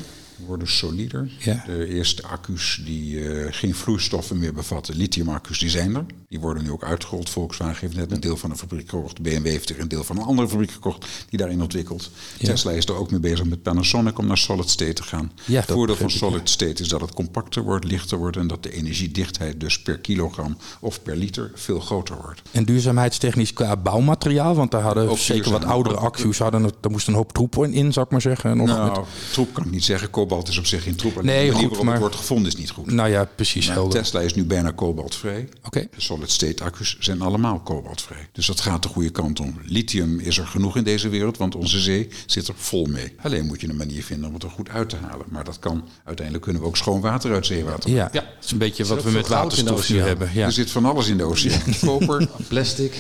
worden solider. Ja. De eerste accu's die eh, geen vloeistoffen meer bevatten, lithium-accu's, die zijn er. Die worden nu ook uitgerold. Volkswagen heeft net een deel van een fabriek gekocht. BMW heeft er een deel van een andere fabriek gekocht die daarin ontwikkelt. Ja. Tesla is er ook mee bezig met Panasonic om naar solid state te gaan. Ja, het voordeel van solid state is dat het compacter wordt, lichter wordt en dat de energiedichtheid dus per kilogram of per liter veel groter wordt. En duurzaamheidstechnisch qua bouwmateriaal? Want daar hadden Ook zeker wat oudere accu's, hadden het, daar moest een hoop troep in, zou ik maar zeggen. Nog met- Nou, troep kan ik niet zeggen. Kobalt is op zich geen troep. Alleen Nee, de manier goed, waarop maar- het wordt gevonden is niet goed. nou ja, precies. Maar helder. Tesla is nu bijna kobaltvrij. Oké. De solid-state accu's zijn allemaal kobaltvrij. Dus dat gaat de goede kant om. Lithium is er genoeg in deze wereld, want onze zee zit er vol mee. Alleen moet je een manier vinden om het er goed uit te halen. Maar dat kan. Uiteindelijk kunnen we ook schoon water uit zeewater. Ja, Ja. dat is een beetje wat we met waterstof nu oceaan. hebben. Ja. Er zit van alles in de oceaan. Koper, Plastic.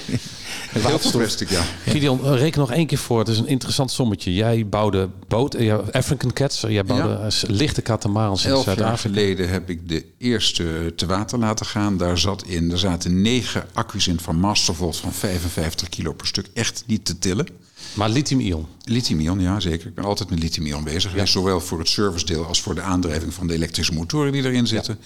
plastic, ja. Gideon, eh, reken nog één keer voor. Het is een interessant sommetje. Jij bouwde boot, eh, ja, African Cats. Jij bouwde Ja. eh, lichte katamarans in Elf jaar Zuid-Afrika. geleden heb ik de eerste te water laten gaan. Daar, zat in, er zaten negen accu's in van Mastervolt van 55 kilo per stuk. Echt niet te tillen. Maar lithium-ion. Lithium-ion, ja zeker. Ik ben altijd met lithium-ion bezig geweest. Zowel voor het servicedeel als voor de aandrijving van de elektrische motoren die erin zitten.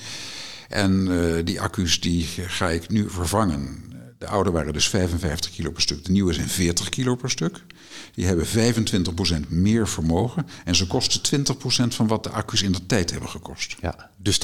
En uh, die accu's die ga ik nu vervangen. De oude waren dus 55 kilo per stuk. De nieuwe zijn 40 kilo per stuk. Die hebben 25% meer vermogen. En ze kosten 20% van wat de accu's in de tijd hebben gekost. Ja, dus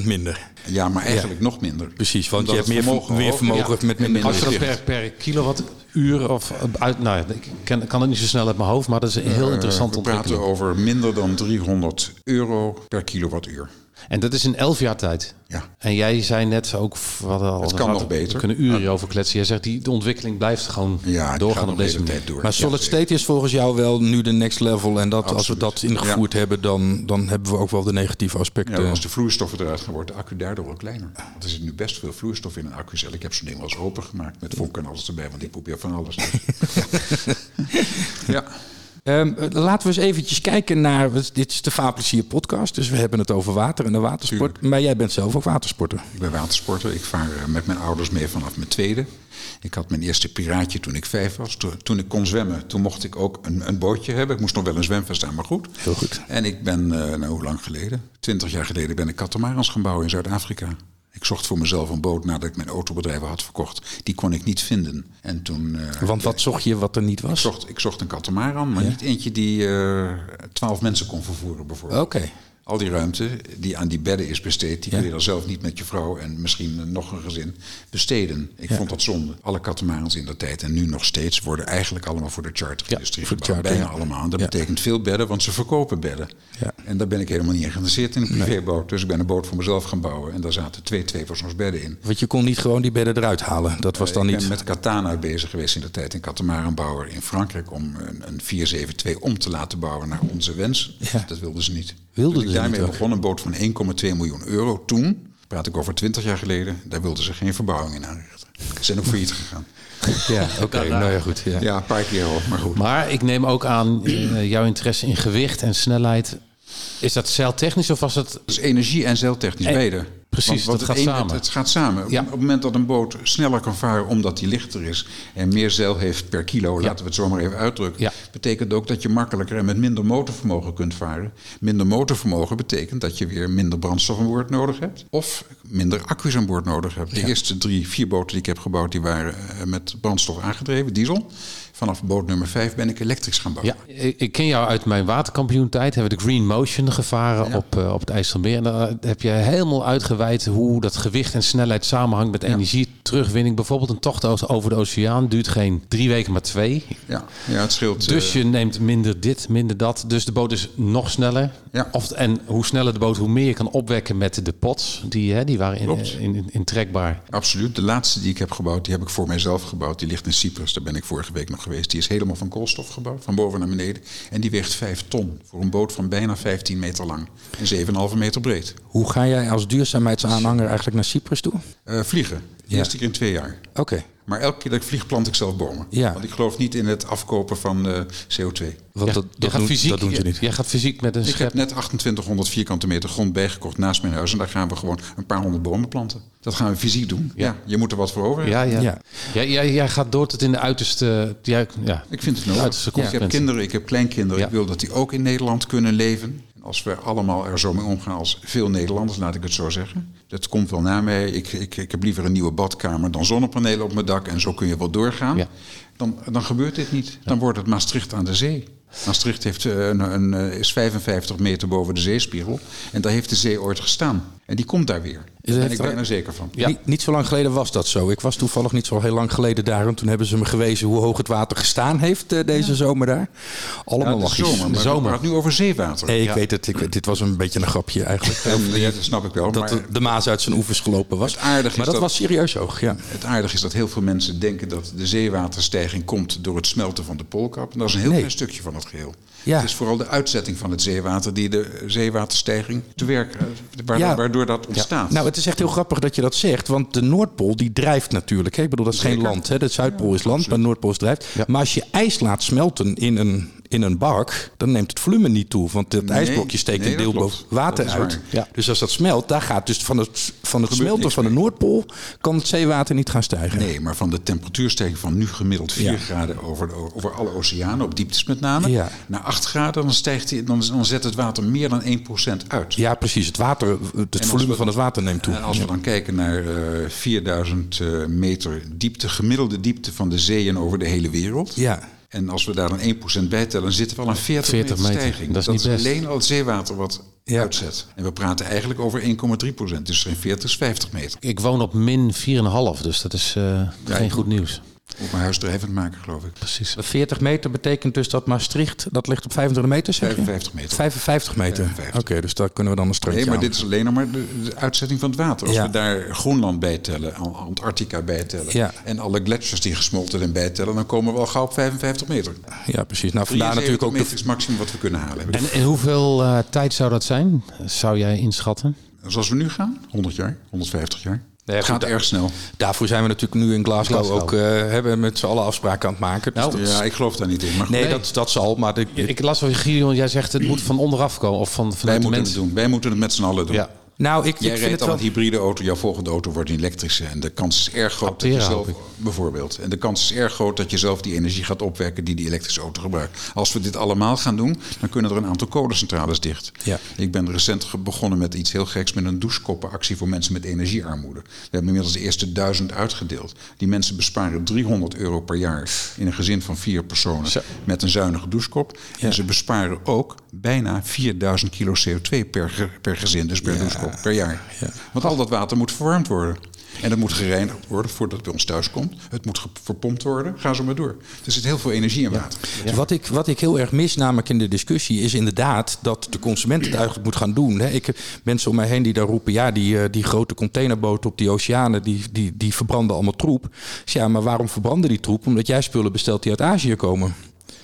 80% minder. Ja, maar eigenlijk nog minder. Precies, want Omdat je hebt meer vermogen, meer vermogen met minder Als je dat per, per kilowattuur of uit... Nou, ik kan, kan het niet zo snel uit mijn hoofd, maar dat is een heel interessant uh, we praten over minder dan 300 euro per kilowattuur. En dat is in elf jaar tijd. Ja. En jij zei net ook, wat al, het kan nog beter. We kunnen uren ja. over kletsen. Jij zegt die de ontwikkeling blijft gewoon ja, doorgaan op deze tijd door. Maar solid ja, state is volgens jou wel nu de next level. En dat als we dat ingevoerd hebben, dan, dan hebben we ook wel de negatieve aspecten. Ja, als de vloeistoffen eruit gaan, wordt de accu daardoor ook kleiner. Want er zit nu best veel vloeistof in een accucel. Ik heb zo'n ding wel eens open gemaakt met vonk en alles erbij, want ik probeer van alles. ja. Um, laten we eens eventjes kijken naar... Dit is de Vaarplezier podcast, dus we hebben het over water en de watersport. Tuurlijk. Maar jij bent zelf ook watersporter. Ik ben watersporter. Ik vaar met mijn ouders mee vanaf mijn tweede. Ik had mijn eerste piraatje toen ik vijf was. Toen ik kon zwemmen, toen mocht ik ook een, een bootje hebben. Ik moest nog wel een zwemvest aan, maar goed. Heel goed. En ik ben, uh, nou hoe lang geleden? Twintig jaar geleden ben ik katamarans gaan bouwen in Zuid-Afrika. Ik zocht voor mezelf een boot nadat ik mijn autobedrijf had verkocht. Die kon ik niet vinden. En toen, uh, Want wat zocht je wat er niet was? Ik zocht, ik zocht een katamaran, maar ja? niet eentje die twaalf uh, mensen kon vervoeren bijvoorbeeld. Oké. Okay. Al die ruimte die aan die bedden is besteed, die ja. kun je dan zelf niet met je vrouw en misschien nog een gezin besteden. Ik ja. vond dat zonde. Alle katamarans in de tijd en nu nog steeds worden eigenlijk allemaal voor de charterindustrie ja, gebouwd. Bijna allemaal. Dat betekent veel bedden, want ze verkopen bedden. En daar ben ik helemaal niet geïnteresseerd in een privéboot. Nee. Dus ik ben een boot voor mezelf gaan bouwen en daar zaten twee tweepersoonsbedden in. Want je kon niet gewoon die bedden eruit halen. Dat was uh, dan ik niet. ben met Katana bezig geweest in de tijd, een katamaranbouwer in Frankrijk, om een, een 472 om te laten bouwen naar onze wens. Dat wilden ze niet. Wilden ik daarmee begon een boot van 1,2 miljoen euro. Toen, praat ik over 20 jaar geleden, daar wilden ze geen verbouwing in aanrichten. Ze zijn ook failliet gegaan. Ja, oké. Okay, nou ja, goed. Ja. ja, een paar keer hoor, maar goed. Maar ik neem ook aan uh, jouw interesse in gewicht en snelheid. Is dat zeiltechnisch of was het... Dat is energie en zeiltechnisch, beide. Precies, want, dat want gaat het samen. Het, gaat samen. Ja. Op het moment dat een boot sneller kan varen omdat die lichter is en meer zeil heeft per kilo, laten we het zo maar even uitdrukken, betekent ook dat je makkelijker en met minder motorvermogen kunt varen. Minder motorvermogen betekent dat je weer minder brandstof aan boord nodig hebt of minder accu's aan boord nodig hebt. De eerste drie, vier boten die ik heb gebouwd, die waren met brandstof aangedreven, diesel. Vanaf boot nummer 5 ben ik elektrisch gaan bouwen. Ja, ik ken jou uit mijn waterkampioentijd. Hebben we de Green Motion gevaren ja. op, uh, op het IJsselmeer. En daar heb je helemaal uitgeweid hoe dat gewicht en snelheid samenhangt met ja. energie, terugwinning. Bijvoorbeeld een tocht over de oceaan duurt geen drie weken, maar twee. Ja, ja het scheelt. Dus je neemt minder dit, minder dat. Dus de boot is nog sneller. Ja. Of, en hoe sneller de boot, hoe meer je kan opwekken met de pots. Die, hè, die waren in, in, in, in trekbaar. Absoluut. De laatste die ik heb gebouwd, die heb ik voor mijzelf gebouwd. Die ligt in Cyprus. Daar ben ik vorige week nog geweest. Die is helemaal van koolstof gebouwd, van boven naar beneden. En die weegt 5 ton voor een boot van bijna 15 meter lang en 7,5 meter breed. Hoe ga jij als duurzaamheidsaanhanger eigenlijk naar Cyprus toe? Uh, vliegen. De Ja. eerste keer in twee jaar. Oké. Okay. Maar elke keer dat ik vlieg, plant ik zelf bomen. Ja. Want ik geloof niet in het afkopen van uh, CO2. Want Ja, dat, dat, gaat doen, fysiek, dat doen ze jij- niet. Jij gaat fysiek met een Ik schep. heb net 2800 vierkante meter grond bijgekocht naast mijn huis. En daar gaan we gewoon een paar honderd bomen planten. Dat gaan we fysiek doen. Ja, Ja. je moet er wat voor over hebben. Ja, ja. Ja. Jij, jij, jij gaat door tot in de uiterste... Ja, ja. Ik vind het nodig. uiterste ik heb kinderen, ik heb kleinkinderen. Ja. Ik wil dat die ook in Nederland kunnen leven. Als we allemaal er zo mee omgaan als veel Nederlanders, laat ik het zo zeggen. Dat komt wel na mij. Ik, ik, ik heb liever een nieuwe badkamer dan zonnepanelen op mijn dak. En zo kun je wel doorgaan. Ja. Dan, dan gebeurt dit niet. Dan wordt het Maastricht aan de zee. Maastricht heeft, eh, een, een, eh, is 55 meter boven de zeespiegel. En daar heeft de zee ooit gestaan. En die komt daar weer. Daar ben ik er- bijna zeker van. Ja. Niet, niet zo lang geleden was dat zo. Ik was toevallig niet zo heel lang geleden daar. En toen hebben ze me gewezen hoe hoog het water gestaan heeft eh, deze zomer daar. Allemaal Ja, zomer, maar zomer. we praten nu over zeewater. Nee, ik Ja. weet het. Ik dit was een beetje een grapje eigenlijk. En, ja, dat snap ik wel. dat maar de, de Maas uit zijn oevers gelopen was. Het maar dat, dat- was serieus hoog, ja. Het aardige is dat heel veel mensen denken dat de zeewaterstijging komt door het smelten van de poolkap. En dat is een heel Nee. klein stukje van het geheel. Ja. Het is vooral de uitzetting van het zeewater die de zeewaterstijging te werk, eh, waardoor, waardoor dat ontstaat. Nou, het is echt heel grappig dat je dat zegt. Want de Noordpool die drijft natuurlijk. Hè? Ik bedoel, dat is geen land. Hè? De Zuidpool is land, maar de Noordpool is drijft. Maar als je ijs laat smelten in een, in een bak, dan neemt het volume niet toe. Want het Nee, ijsblokje steekt nee, een deel boven water uit. Ja. Dus als dat smelt, daar gaat dus van het, van het smelten van de. Noordpool... kan het zeewater niet gaan stijgen. Nee, maar van de temperatuurstijging van nu gemiddeld 4 Ja. graden over, over alle oceanen, op dieptes met name, Ja. naar 8 graden, dan, stijgt die, dan, dan zet het water meer dan 1% uit. Ja, precies. Het, water, het volume we- van het water neemt toe. En als we dan kijken naar eh 4000 eh, meter diepte, gemiddelde diepte van de zeeën over de hele wereld. Ja. En als we daar dan 1% bij tellen, dan zitten we al aan 40, 40 meter, stijging. Dat is niet best. alleen al het zeewater wat Ja. uitzet. En we praten eigenlijk over 1,3%. Dus geen 40 is 50 meter. Ik woon op min 4,5, dus dat is eh, geen ik goed nieuws. Op mijn huis drijvend maken, geloof ik. Precies. 40 meter betekent dus dat Maastricht, dat ligt op 25 meter, zeg je? 55 meter. 55 meter. 55. Oké, dus daar kunnen we dan een strandje Nee, maar aan. dit is alleen nog maar de, de uitzetting van het water. Als Ja. we daar Groenland bijtellen, An- Antarctica bijtellen... Ja. en alle gletsjers die gesmolten zijn bijtellen... dan komen we al gauw op 55 meter. Ja, precies. Nou, vandaar 73 natuurlijk ook meter de, is het maximum wat we kunnen halen. En in hoeveel eh, tijd zou dat zijn? Zou jij inschatten? Zoals we nu gaan, 100 jaar, 150 jaar. Nee, het gaat erg snel. Daarvoor zijn we natuurlijk nu in Glasgow, Glasgow. ook... eh, hebben met z'n allen afspraken aan het maken. Dus Nou, dat- Ja, ik geloof daar niet in. Maar nee, nee. Dat, dat zal, maar... De, Ik las wel, Gideon, jij zegt het moet van onderaf komen. Of van, wij vanuit de moeten het mensen. doen. Wij moeten het met z'n allen doen. Ja. Nou, ik, Jij ik vind het al wel... een hybride auto, jouw volgende auto wordt een elektrische. En de kans is erg groot dat je zelf, bijvoorbeeld. En de kans is erg groot dat je zelf die energie gaat opwekken die die elektrische auto gebruikt. Als we dit allemaal gaan doen, dan kunnen er een aantal kolencentrales dicht. Ja. Ik ben recent begonnen met iets heel geks, met een douchekoppenactie voor mensen met energiearmoede. We hebben inmiddels de eerste duizend uitgedeeld. Die mensen besparen 300 euro per jaar in een gezin van vier personen Zo. met een zuinige douchekop. Ja. En ze besparen ook bijna 4000 kilo CO2 per, per gezin, dus per Ja. douchekop per jaar. Ja. Want al dat water moet verwarmd worden. En dat moet gereinigd worden voordat het bij ons thuis komt. Het moet verpompt worden. Ga zo maar door. Er zit heel veel energie in water. Wat, ik, wat ik heel erg mis, namelijk in de discussie, is inderdaad dat de consument het eigenlijk moet gaan doen. Hè. Ik, mensen om mij heen die daar roepen, ja, die, eh, die grote containerboten op die oceanen, die, die, die verbranden allemaal troep. Zeg, Ja, maar waarom verbranden die troep? Omdat jij spullen bestelt die uit Azië komen.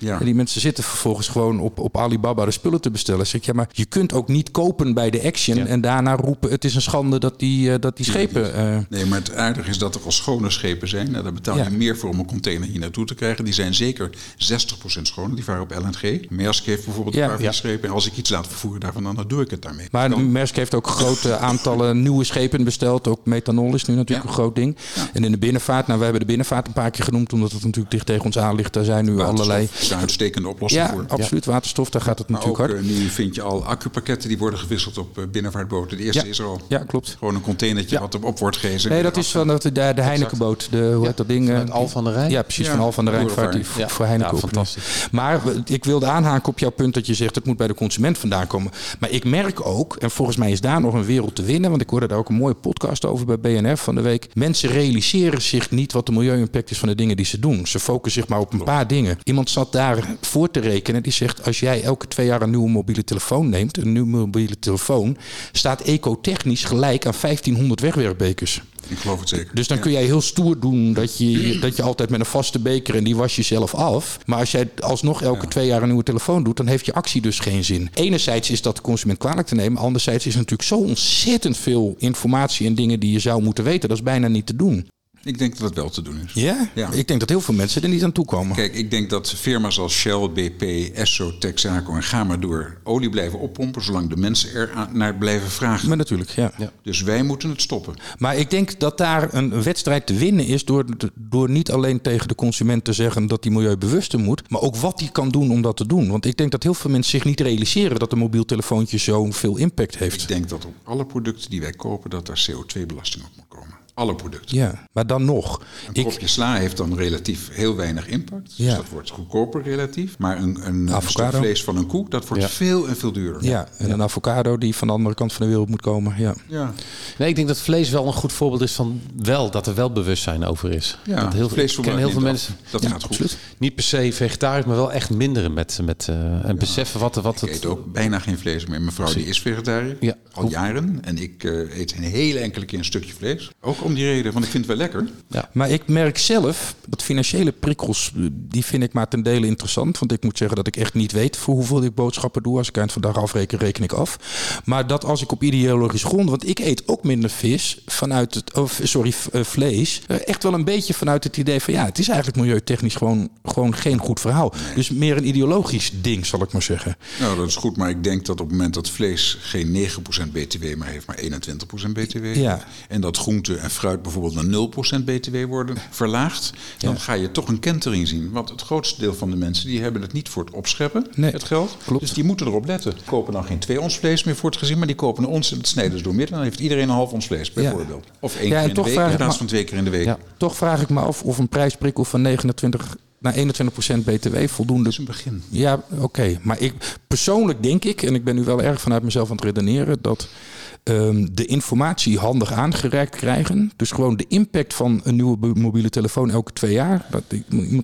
Ja. En die mensen zitten vervolgens gewoon op, op Alibaba de spullen te bestellen. Zeg ik, ja, maar je kunt ook niet kopen bij de Action Ja. en daarna roepen: het is een schande dat die, eh, dat die schepen. eh, Nee, maar het aardige is dat er al schone schepen zijn. Nou, daar betaal je Ja. meer voor om een container hier naartoe te krijgen. Die zijn zeker 60% schoon. Die varen op LNG. Maersk heeft bijvoorbeeld een paar van die schepen. En als ik iets laat vervoeren daarvan, dan doe ik het daarmee. Maar Dan- Maersk heeft ook grote aantallen nieuwe schepen besteld. Ook methanol is nu natuurlijk een groot ding. En in de binnenvaart, nou we hebben de binnenvaart een paar keer genoemd, omdat het natuurlijk dicht tegen ons aan ligt. Daar zijn nu allerlei. Een uitstekende oplossing Ja, voor. absoluut. Waterstof, daar gaat het Maar ook natuurlijk hard. eh, nu vind je al accupakketten die worden gewisseld op eh, binnenvaartboten. De eerste Ja. is er al. Ja, klopt. Gewoon een containertje wat erop wordt gegeven. Nee, dat is van de, de, de Heinekenboot. De, hoe heet dat ding? Eh, Al van der Rijn? Ja, precies. Ja, van Al van der Rijn vaart die voor, Ja. voor Heineken fantastisch. Maar ik wilde aanhaken op jouw punt dat je zegt... het moet bij de consument vandaan komen. Maar ik merk ook, en volgens mij is daar nog een wereld te winnen... want ik hoorde daar ook een mooie podcast over bij BNF van de week. Mensen realiseren zich niet wat de milieu-impact is van de dingen die ze doen. Ze focussen zich maar op een paar dingen. Iemand zat daar voor te rekenen. Die zegt, als jij elke twee jaar een nieuwe mobiele telefoon neemt... een nieuwe mobiele telefoon... staat ecotechnisch gelijk aan 1500 wegwerpbekers. Ik geloof het zeker. Dus dan kun jij heel stoer doen dat je, dat je altijd met een vaste beker en die was je zelf af. Maar als jij alsnog elke twee jaar een nieuwe telefoon doet, dan heeft je actie dus geen zin. Enerzijds is dat de consument kwalijk te nemen. Anderzijds is er natuurlijk zo ontzettend veel informatie en dingen die je zou moeten weten. Dat is bijna niet te doen. Ik denk dat het wel te doen is. Ja? Ja. Ik denk dat heel veel mensen er niet aan toe komen. Kijk, ik denk dat firma's als Shell, BP, Esso, Texaco en ga maar door olie blijven oppompen zolang de mensen er aan- naar blijven vragen. Maar natuurlijk, ja. Dus wij moeten het stoppen. Maar ik denk dat daar een wedstrijd te winnen is door, door niet alleen tegen de consument te zeggen dat die milieubewuster moet, maar ook wat die kan doen om dat te doen. Want ik denk dat heel veel mensen zich niet realiseren dat een mobiel telefoontje zoveel impact heeft. Ik denk dat op alle producten die wij kopen, dat daar CO2-belasting op moet komen. Alle producten. Ja, maar dan nog. Een Ik, kopje sla heeft dan relatief heel weinig impact. Dus Ja. dat wordt goedkoper relatief. Maar een, een, Avocado. stuk vlees van een koe, dat wordt Ja. veel en veel duurder. ja, en een avocado die van de andere kant van de wereld moet komen. Ja. Ja. Nee, ik denk dat vlees wel een goed voorbeeld is van wel dat er wel bewustzijn over is. Ja, dat heel, ik ken heel veel mensen af. Dat Ja, gaat goed. absoluut. niet per se vegetarisch, maar wel echt minderen met, met eh, en beseffen wat, wat Ik het. eet ook bijna geen vlees meer. Mijn vrouw die is vegetariër, Ja. al jaren. En ik eh, eet een hele enkele keer een stukje vlees. Ook om die reden, want ik vind het wel lekker. Maar ik merk zelf dat financiële prikkels, die vind ik maar ten dele interessant. Want ik moet zeggen dat ik echt niet weet voor hoeveel ik boodschappen doe. Als ik eind van de dag afreken, reken ik af. Maar dat als ik op ideologisch grond, want ik eet ook minder vis vanuit het, of sorry, eh, vlees. eh, Echt wel een beetje vanuit het idee van ja, het is eigenlijk milieutechnisch gewoon, gewoon geen goed verhaal. Dus meer een ideologisch ding, zal ik maar zeggen. Nou, dat is goed, maar ik denk dat op het moment dat vlees geen 9% BTW meer heeft, maar 21% BTW. Ja. En dat groente en fruit bijvoorbeeld naar 0% BTW worden verlaagd, dan Ja. ga je toch een kentering zien. Want het grootste deel van de mensen die hebben het niet voor het opscheppen, Nee, het geld. klopt. Dus die moeten erop letten. Die kopen dan geen twee ons vlees meer voor het gezin, maar die kopen een ons en dat snijden ze door midden. Dan heeft iedereen een half ons vlees bijvoorbeeld. Of één keer in de week in plaats van twee keer in de week. Ja. Toch vraag ik me af of een prijsprikkel van 29 naar 21% BTW voldoende Dat is een begin. Ja, oké. Maar ik, persoonlijk denk ik, en ik ben nu wel erg vanuit mezelf aan het redeneren, dat ehm, de informatie handig aangereikt krijgen. Dus gewoon de impact van een nieuwe mobiele telefoon elke twee jaar. Dat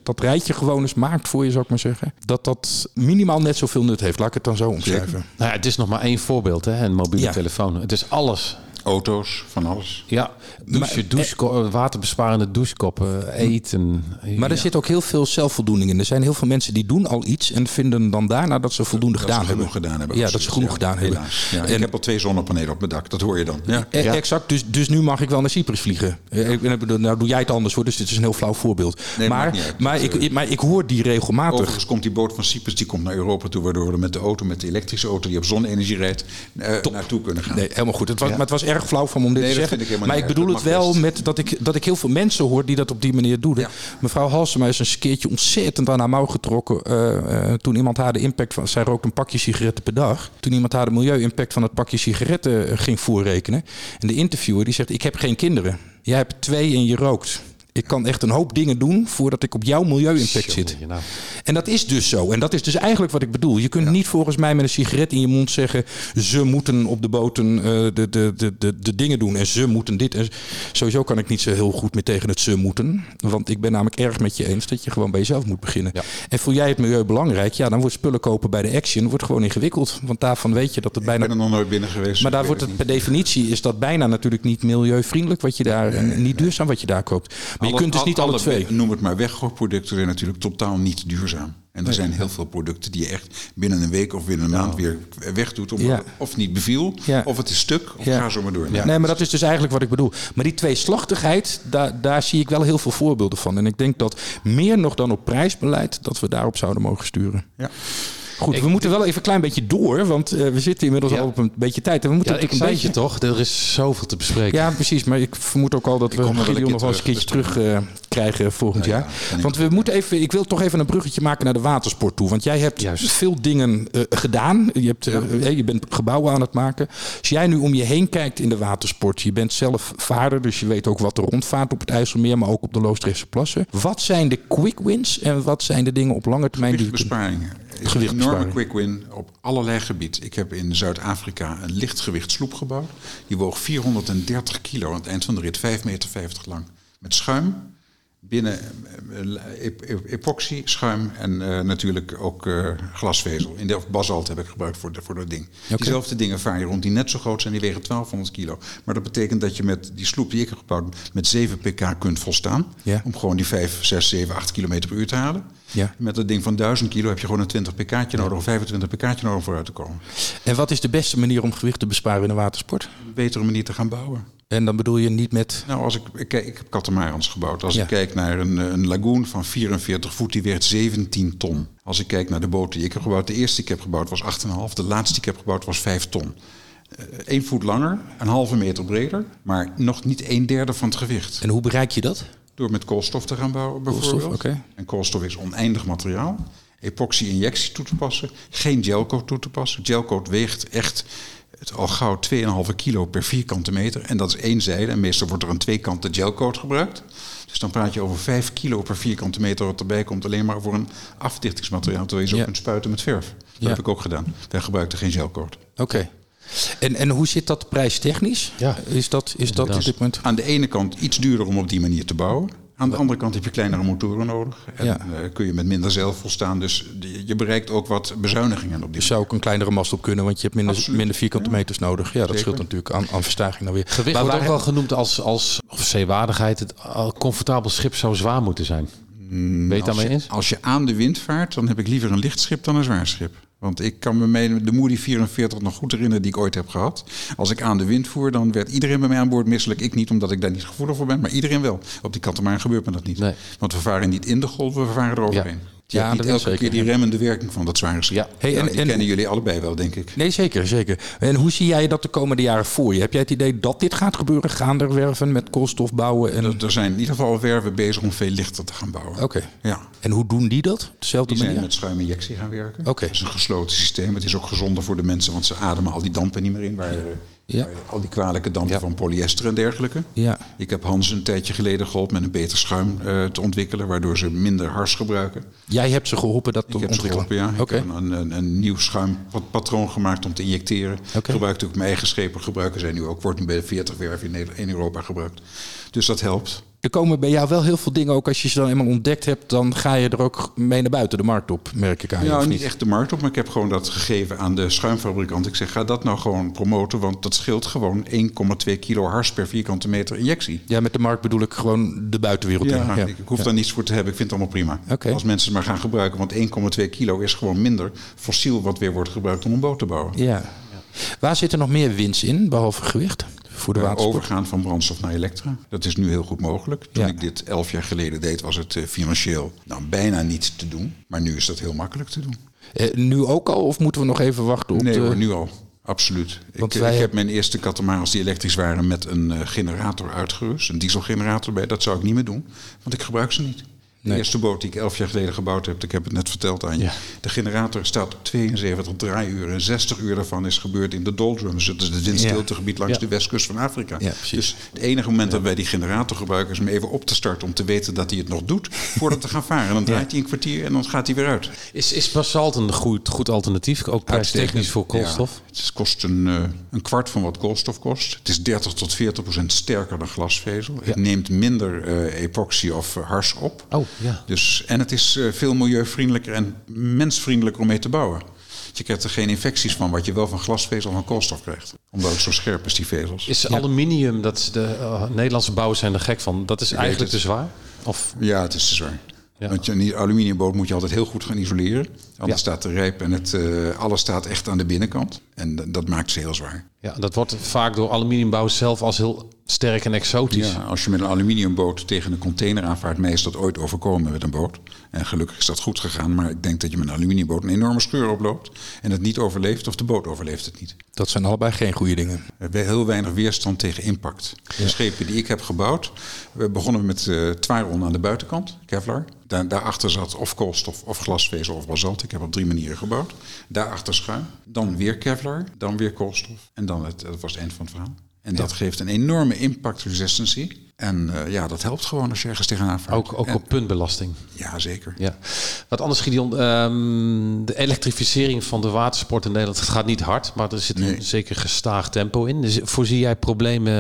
dat rijtje gewoon eens maakt voor je, zou ik maar zeggen. Dat dat minimaal net zoveel nut heeft. Laat ik het dan zo omschrijven. Nou ja, het is nog maar één voorbeeld, hè, een mobiele Ja. telefoon. Het is alles. Auto's, van alles. Ja, douchen, doucheko- waterbesparende douchekoppen, eten. Maar er Ja. zit ook heel veel zelfvoldoening in. Er zijn heel veel mensen die doen al iets en vinden dan daarna dat ze voldoende Dat gedaan ze hebben. gedaan hebben. Ja, dat ze genoeg Ja, gedaan hebben. helaas. Ja, En- ik heb al twee zonnepanelen op mijn dak, dat hoor je dan. Ja. E- Ja. Exact, dus, dus nu mag ik wel naar Cyprus vliegen. Eh, ik ben- Nou doe jij het anders hoor, dus dit is een heel flauw voorbeeld. Nee, maar, maar, ik, maar ik hoor die regelmatig. Overigens komt die boot van Cyprus die komt naar Europa toe, waardoor we met de auto, met de elektrische auto die op zonne-energie rijdt, eh, naartoe kunnen gaan. Nee, helemaal goed. Het was, Maar het was erg flauw van om dit Nee, te zeggen. ik Maar ik bedoel het wel met dat ik, dat ik heel veel mensen hoor die dat op die manier doen. Ja. Mevrouw Halsema is een keertje ontzettend aan haar mouw getrokken. eh, eh, toen iemand haar de impact van. Zij rookt een pakje sigaretten per dag. Toen iemand haar de milieu-impact van het pakje sigaretten eh, ging voorrekenen. En de interviewer die zegt: Ik heb geen kinderen. Jij hebt twee en je rookt. Ik kan echt een hoop dingen doen voordat ik op jouw milieu-impact zit. Nou. En dat is dus zo. En dat is dus eigenlijk wat ik bedoel. Je kunt niet volgens mij met een sigaret in je mond zeggen... ze moeten op de boten eh, de, de, de, de, de dingen doen en ze moeten dit. En sowieso kan ik niet zo heel goed meer tegen het ze moeten. Want ik ben namelijk erg met je eens dat je gewoon bij jezelf moet beginnen. Ja. En voel jij het milieu belangrijk? Ja, dan wordt spullen kopen bij de Action wordt gewoon ingewikkeld. Want daarvan weet je dat het Ik bijna... ben er nog nooit binnen geweest. Maar dus daar ik wordt het per definitie is dat bijna natuurlijk niet milieuvriendelijk wat je daar niet duurzaam wat je daar koopt. Maar je kunt dus niet alle twee. Noem het maar weggooiproducten zijn natuurlijk totaal niet duurzaam. En er zijn heel veel producten die je echt binnen een week of binnen een maand weer wegdoet. Omdat Ja. het of niet beviel, Ja. of het is stuk, of Ja. ga zo maar door. Nee, maar dat is dus eigenlijk wat ik bedoel. Maar die tweeslachtigheid, daar, daar zie ik wel heel veel voorbeelden van. En ik denk dat meer nog dan op prijsbeleid, dat we daarop zouden mogen sturen. Ja. Goed, we moeten wel even een klein beetje door, want eh, we zitten inmiddels Ja. al op een beetje tijd. En we moeten Ja, ik natuurlijk zei een beetje... je toch, er is zoveel te bespreken. Ja, precies. Maar ik vermoed ook al dat we Gideon nog wel eens een keertje terug, terug eh, krijgen volgend Nou ja, jaar. Want we moeten even, ik wil toch even een bruggetje maken naar de watersport toe. Want jij hebt Juist. veel dingen eh, gedaan. Je, hebt, eh, je bent gebouwen aan het maken. Als jij nu om je heen kijkt in de watersport. Je bent zelf vaarder, dus je weet ook wat er rondvaart op het IJsselmeer. Maar ook op de Loosdrechtse plassen. Wat zijn de quick wins en wat zijn de dingen op lange termijn die Gewichtbesparingen. Is een enorme quick win op allerlei gebied. Ik heb in Zuid-Afrika een lichtgewicht sloep gebouwd. Die woog 430 kilo aan het eind van de rit, 5,50 meter lang. Met schuim, binnen eh, ep- ep- epoxy, schuim en eh, natuurlijk ook eh, glasvezel. In de, basalt heb ik gebruikt voor, de, voor dat ding. Diezelfde dingen vaar je rond die net zo groot zijn, die wegen 1200 kilo. Maar dat betekent dat je met die sloep die ik heb gebouwd met 7 pk kunt volstaan. Om gewoon die 5, 6, 7, 8 kilometer per uur te halen. Ja. Met dat ding van 1000 kilo heb je gewoon een 20 pk'tje nodig of 25 pk'tje nodig om vooruit te komen. En wat is de beste manier om gewicht te besparen in de watersport? Een betere manier te gaan bouwen. En dan bedoel je niet met... Nou, als ik, ik, ik heb katamarans gebouwd. Als Ja. ik kijk naar een, eh, een lagoon van 44 voet, die weegt 17 ton. Als ik kijk naar de boten die ik heb gebouwd, de eerste die ik heb gebouwd was 8,5. De laatste die ik heb gebouwd was 5 ton. Eén voet langer, een halve meter breder, maar nog niet een derde van het gewicht. En hoe bereik je dat? Door met koolstof te gaan bouwen bijvoorbeeld. Koolstof, oké. En koolstof is oneindig materiaal. Epoxy-injectie toe te passen. Geen gelcoat toe te passen. Gelcoat weegt echt het al gauw 2,5 kilo per vierkante meter. En dat is één zijde. En meestal wordt er een tweekante gelcoat gebruikt. Dus dan praat je over 5 kilo per vierkante meter wat erbij komt. Alleen maar voor een afdichtingsmateriaal. Terwijl je zo Ja. kunt spuiten met verf. Dat Ja. heb ik ook gedaan. Wij gebruikten geen gelcoat. Oké. En, en hoe zit dat prijstechnisch? Ja. Is dat, is dat dit moment... Aan de ene kant iets duurder om op die manier te bouwen. Aan de andere kant heb je kleinere motoren nodig. En Ja. eh, kun je met minder zeil volstaan. Dus je bereikt ook wat bezuinigingen op die Er zou ook een kleinere mast op kunnen, want je hebt minder, Absoluut. minder vierkante Ja. meters nodig. Ja, dat Zeker. scheelt natuurlijk aan, aan verstaging dan weer. Gewicht Maar wordt ook wel genoemd als, als zeewaardigheid het al comfortabel schip zou zwaar moeten zijn. Je het Als daarmee je, eens? als je aan de wind vaart, dan heb ik liever een licht schip dan een zwaar schip. Want ik kan me mee de Moody 44 nog goed herinneren die ik ooit heb gehad. Als ik aan de wind voer, dan werd iedereen bij mij aan boord misselijk. Ik niet, omdat ik daar niet gevoelig voor ben, maar iedereen wel. Op die katamaran gebeurt me dat niet. Nee. Want we varen niet in de golf, we varen eroverheen. Ja, hebt niet elke zeker, keer die remmende werking van dat zware schip. Ja. Hey, Ja, en- die en- kennen jullie allebei wel, denk ik. Nee, zeker, zeker. En hoe zie jij dat de komende jaren voor je? Heb jij het idee dat dit gaat gebeuren? Gaan er werven met koolstof bouwen? En... Er- Er zijn in ieder geval werven bezig om veel lichter te gaan bouwen. Oké. Ja. En hoe doen die dat? Dezelfde Die manier? met schuiminjectie gaan werken. Oké. Het is een gesloten systeem. Het is ook gezonder voor de mensen, want ze ademen al die dampen niet meer in. Waar, eh, Ja. al die kwalijke dampen van polyester en dergelijke. Ja. Ik heb Hans een tijdje geleden geholpen met een beter schuim eh, te ontwikkelen, waardoor ze minder hars gebruiken. Jij hebt ze geholpen dat te Ik heb ze geholpen, ja. Ik heb een, een, een nieuw schuimpatroon gemaakt om te injecteren. Oké. Gebruikte ook mijn eigen schepen, gebruiken zij nu ook. Wordt nu bij de 40 werven in, Nederland- in Europa gebruikt. Dus dat helpt. Er komen bij jou wel heel veel dingen, ook als je ze dan eenmaal ontdekt hebt, dan ga je er ook mee naar buiten de markt op, merk ik aan. Ja, niet echt de markt op, maar ik heb gewoon dat gegeven aan de schuimfabrikant. Ik zeg, ga dat nou gewoon promoten, want dat scheelt gewoon 1,2 kilo hars per vierkante meter injectie. Ja, met de markt bedoel ik gewoon de buitenwereld. Ja, in. ik hoef daar niets voor te hebben. Ik vind het allemaal prima. Als mensen het maar gaan gebruiken. Want 1,2 kilo is gewoon minder fossiel wat weer wordt gebruikt om een boot te bouwen. Ja. Waar zit er nog meer winst in, behalve gewicht? Voor de Eh, overgaan van brandstof naar elektra. Dat is nu heel goed mogelijk. Toen Ja. ik dit elf jaar geleden deed, was het eh, financieel nou, bijna niet te doen. Maar nu is dat heel makkelijk te doen. Eh, nu ook al, of moeten we nog even wachten op Nee de... hoor, nu al. Absoluut. Ik, wij- ik heb mijn eerste katamarans die elektrisch waren met een generator uitgerust. Een dieselgenerator bij. Dat zou ik niet meer doen, want ik gebruik ze niet. De Nee. eerste boot die ik elf jaar geleden gebouwd heb, ik heb het net verteld aan je. Ja. De generator staat op 72 draaiuren en 60 uur daarvan is gebeurd in de doldrums. Dat is het windstiltegebied langs Ja. de westkust van Afrika. Dus het enige moment dat wij die generator gebruiken is om even op te starten om te weten dat hij het nog doet voordat we gaan varen. En dan draait hij een kwartier en dan gaat hij weer uit. Is, is basalt een goed, goed alternatief, ook prijstechnisch voor koolstof? Het kost een, eh, een kwart van wat koolstof kost. Het is 30 tot 40 procent sterker dan glasvezel. Het neemt minder eh, epoxy of hars op. Oh, ja. Dus, en het is eh, veel milieuvriendelijker en mensvriendelijker om mee te bouwen. Je krijgt er geen infecties van, wat je wel van glasvezel van koolstof krijgt. Omdat het zo scherp is, die vezels. Is aluminium, dat is de eh, Nederlandse bouwers zijn er gek van, dat is eigenlijk te zwaar? Of, Ja, het is te zwaar. Ja. Want je- een aluminiumboot moet je altijd heel goed gaan isoleren. Anders Ja. staat de rijp en het, eh, alles staat echt aan de binnenkant. En dat maakt ze heel zwaar. ja, dat wordt vaak door aluminiumbouwers zelf als heel sterk en exotisch. Ja, als je met een aluminiumboot tegen een container aanvaart, mij is dat ooit overkomen met een boot. En gelukkig is dat goed gegaan, maar ik denk dat je met een aluminiumboot een enorme scheur oploopt en het niet overleeft of de boot overleeft het niet. Dat zijn allebei geen goede dingen. We hebben heel weinig weerstand tegen impact. De schepen die ik heb gebouwd, we begonnen met eh Twaron aan de buitenkant, Kevlar. Daar, daarachter zat of koolstof of glasvezel of basalt. Ik heb op drie manieren gebouwd. Daarachter schuim, dan weer Kevlar, dan weer koolstof. En dan het, dat was het eind van het verhaal. En dat geeft een enorme impact resistancy. En eh, ja, dat helpt gewoon als je ergens tegenaan vaart. Ook, ook En- op puntbelasting. Ja, zeker. Ja. Wat anders, Gideon. ehm, de elektrificering van de watersport in Nederland gaat niet hard, maar er zit Nee. een zeker gestaag tempo in. Dus voorzie jij problemen,